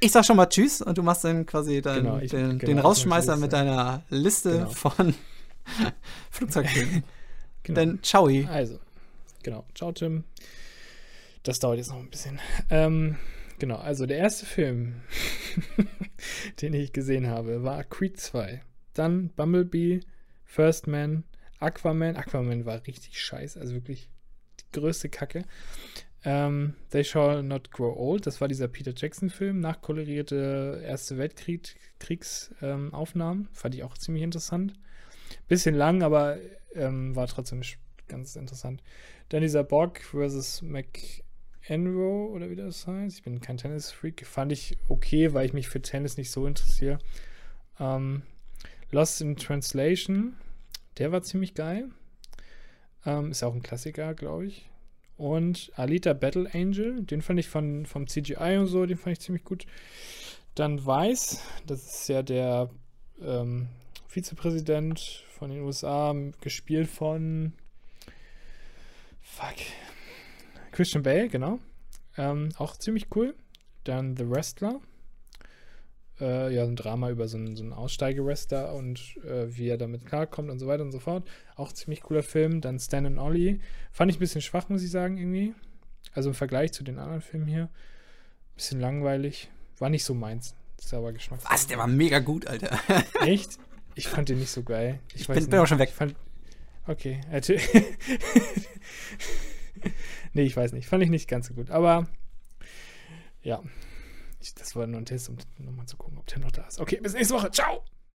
ich sag schon mal Tschüss und du machst dann quasi dein, Genau, ich- den, genau, den Rausschmeißer mit deiner Liste Genau. von Flugzeugfilmen. Genau. Dann ciao. Also, genau. Ciao, Tim. Das dauert jetzt noch ein bisschen. Ähm, genau, also der erste Film, den ich gesehen habe, war Creed 2. Dann Bumblebee, First Man, Aquaman. Aquaman war richtig scheiße, also wirklich die größte Kacke. Ähm, They Shall Not Grow Old, das war dieser Peter Jackson-Film, nachkolorierte Erste Weltkriegsaufnahmen. Ähm. Fand ich auch ziemlich interessant. Bisschen lang, aber ähm, war trotzdem ganz interessant. Dann dieser Borg versus McEnroe oder wie das heißt. Ich bin kein Tennis-Freak. Fand ich okay, weil ich mich für Tennis nicht so interessiere. Ähm, Lost in Translation, der war ziemlich geil. Ähm, ist auch ein Klassiker, glaube ich. Und Alita Battle Angel, den fand ich von, vom CGI und so, den fand ich ziemlich gut. Dann Weiß, das ist ja der ähm, Vizepräsident von den USA, gespielt von Fuck. Christian Bale, genau. Ähm, auch ziemlich cool. Dann The Wrestler. Äh, ja, ein Drama über so einen, so einen Aussteigewrestler und äh, wie er damit klarkommt und so weiter und so fort. Auch ziemlich cooler Film. Dann Stan and Ollie. Fand ich ein bisschen schwach, muss ich sagen, irgendwie. Also im Vergleich zu den anderen Filmen hier. Bisschen langweilig. War nicht so meins. Das ist aber Geschmackssache. Was, der war mega gut, Alter. Echt? Ich fand den nicht so geil. Ich, Ich weiß bin- bin auch schon weg. Ich fand, okay. nee, ich weiß nicht. Fand ich nicht ganz so gut. Aber ja. Das war nur ein Test, um nochmal zu gucken, ob der noch da ist. Okay, bis nächste Woche. Ciao!